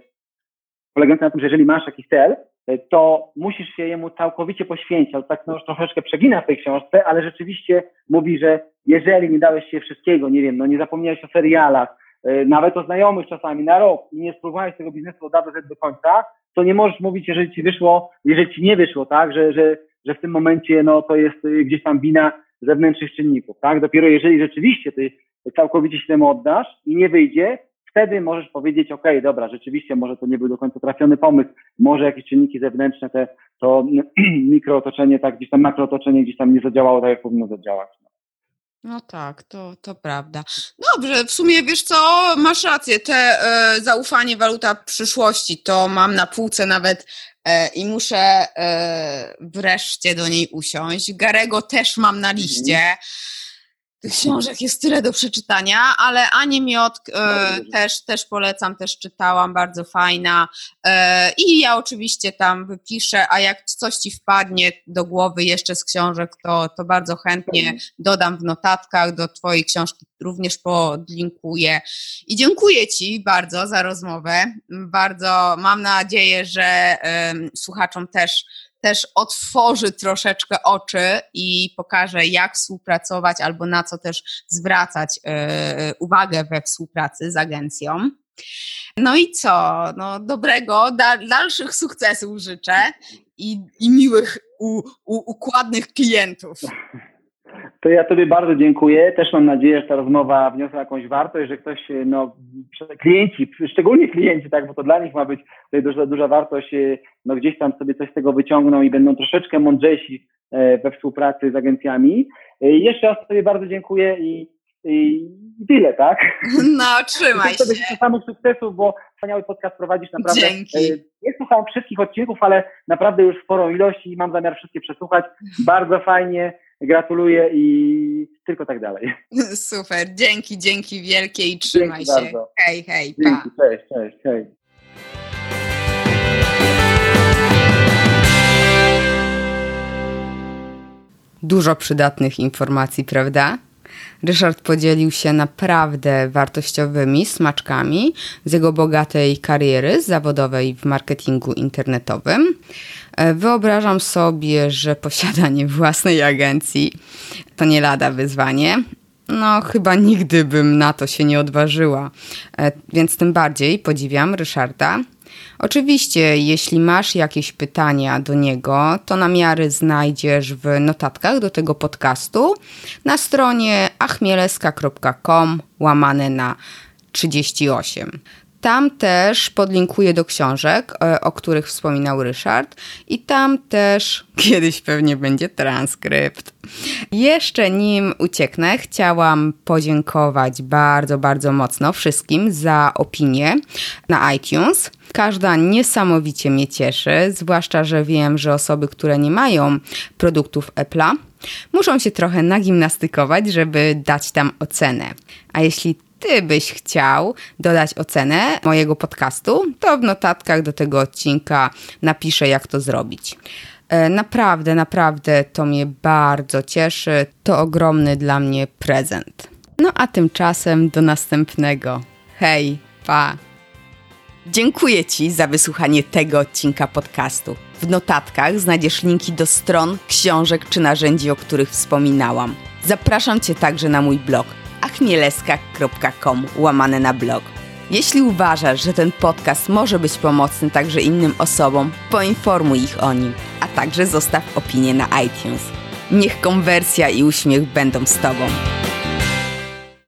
polegający na tym, że jeżeli masz jakiś cel, e, to musisz się jemu całkowicie poświęcić. Tak no, troszeczkę przegina w tej książce, ale rzeczywiście mówi, że jeżeli nie dałeś się wszystkiego, nie wiem, no nie zapomniałeś o serialach, nawet o znajomych czasami na rok i nie spróbowałeś tego biznesu od A do Z do końca, to nie możesz mówić, jeżeli ci wyszło, jeżeli ci nie wyszło, tak, że, że że w tym momencie no, to jest y, gdzieś tam wina zewnętrznych czynników, tak? Dopiero jeżeli rzeczywiście ty całkowicie się temu oddasz i nie wyjdzie, wtedy możesz powiedzieć, ok, dobra, rzeczywiście może to nie był do końca trafiony pomysł, może jakieś czynniki zewnętrzne, te, to mikrootoczenie, tak, gdzieś tam makrootoczenie gdzieś tam nie zadziałało tak, jak powinno zadziałać. No. No tak, to, to prawda. Dobrze, w sumie wiesz co, masz rację, te e, zaufanie waluta przyszłości to mam na półce nawet e, i muszę e, wreszcie do niej usiąść. Garego też mam na liście. Mhm. Tych książek jest tyle do przeczytania, ale Anię Miot e, też, też polecam, też czytałam, bardzo fajna. E, I ja oczywiście tam wypiszę, a jak coś Ci wpadnie do głowy jeszcze z książek, to, to bardzo chętnie dodam w notatkach do Twojej książki, również podlinkuję. I dziękuję Ci bardzo za rozmowę. Bardzo mam nadzieję, że e, słuchaczom też też otworzy troszeczkę oczy i pokaże, jak współpracować albo na co też zwracać e, uwagę we współpracy z agencją. No i co? No, dobrego, da, dalszych sukcesów życzę i, i miłych, u, u, układnych klientów. To ja Tobie bardzo dziękuję. Też mam nadzieję, że ta rozmowa wniosła jakąś wartość, że ktoś, no, klienci, szczególnie klienci, tak, bo to dla nich ma być tutaj duża, duża wartość, no gdzieś tam sobie coś z tego wyciągną i będą troszeczkę mądrzejsi e, we współpracy z agencjami. E, jeszcze raz Tobie bardzo dziękuję i, i tyle, tak? No, trzymaj się. Życzę samych sukcesów, bo wspaniały podcast prowadzisz naprawdę. Dzięki. E, nie słuchałem wszystkich odcinków, ale naprawdę już sporą ilość i mam zamiar wszystkie przesłuchać. Bardzo fajnie gratuluję i tylko tak dalej. Super, dzięki, dzięki wielkie i trzymaj dzięki się. Bardzo. Hej, hej, dzięki, pa. Cześć, cześć, hej. Dużo przydatnych informacji, prawda? Ryszard podzielił się naprawdę wartościowymi smaczkami z jego bogatej kariery zawodowej w marketingu internetowym. E, wyobrażam sobie, że posiadanie własnej agencji to nie lada wyzwanie. No, chyba nigdy bym na to się nie odważyła, e, więc tym bardziej podziwiam Ryszarda. Oczywiście, jeśli masz jakieś pytania do niego, to namiary znajdziesz w notatkach do tego podcastu na stronie achmieleska.com łamane na 38. Tam też podlinkuję do książek, e, o których wspominał Ryszard, i tam też kiedyś pewnie będzie transkrypt. Jeszcze nim ucieknę, chciałam podziękować bardzo, bardzo mocno wszystkim za opinię na iTunes. Każda niesamowicie mnie cieszy, zwłaszcza, że wiem, że osoby, które nie mają produktów Apple'a, muszą się trochę nagimnastykować, żeby dać tam ocenę. A jeśli ty byś chciał dodać ocenę mojego podcastu, to w notatkach do tego odcinka napiszę, jak to zrobić. E, naprawdę, naprawdę to mnie bardzo cieszy. To ogromny dla mnie prezent. No a tymczasem do następnego. Hej, pa! Dziękuję Ci za wysłuchanie tego odcinka podcastu. W notatkach znajdziesz linki do stron, książek czy narzędzi, o których wspominałam. Zapraszam Cię także na mój blog achmieleska.com łamane na blog. Jeśli uważasz, że ten podcast może być pomocny także innym osobom, poinformuj ich o nim, a także zostaw opinię na iTunes. Niech konwersja i uśmiech będą z Tobą.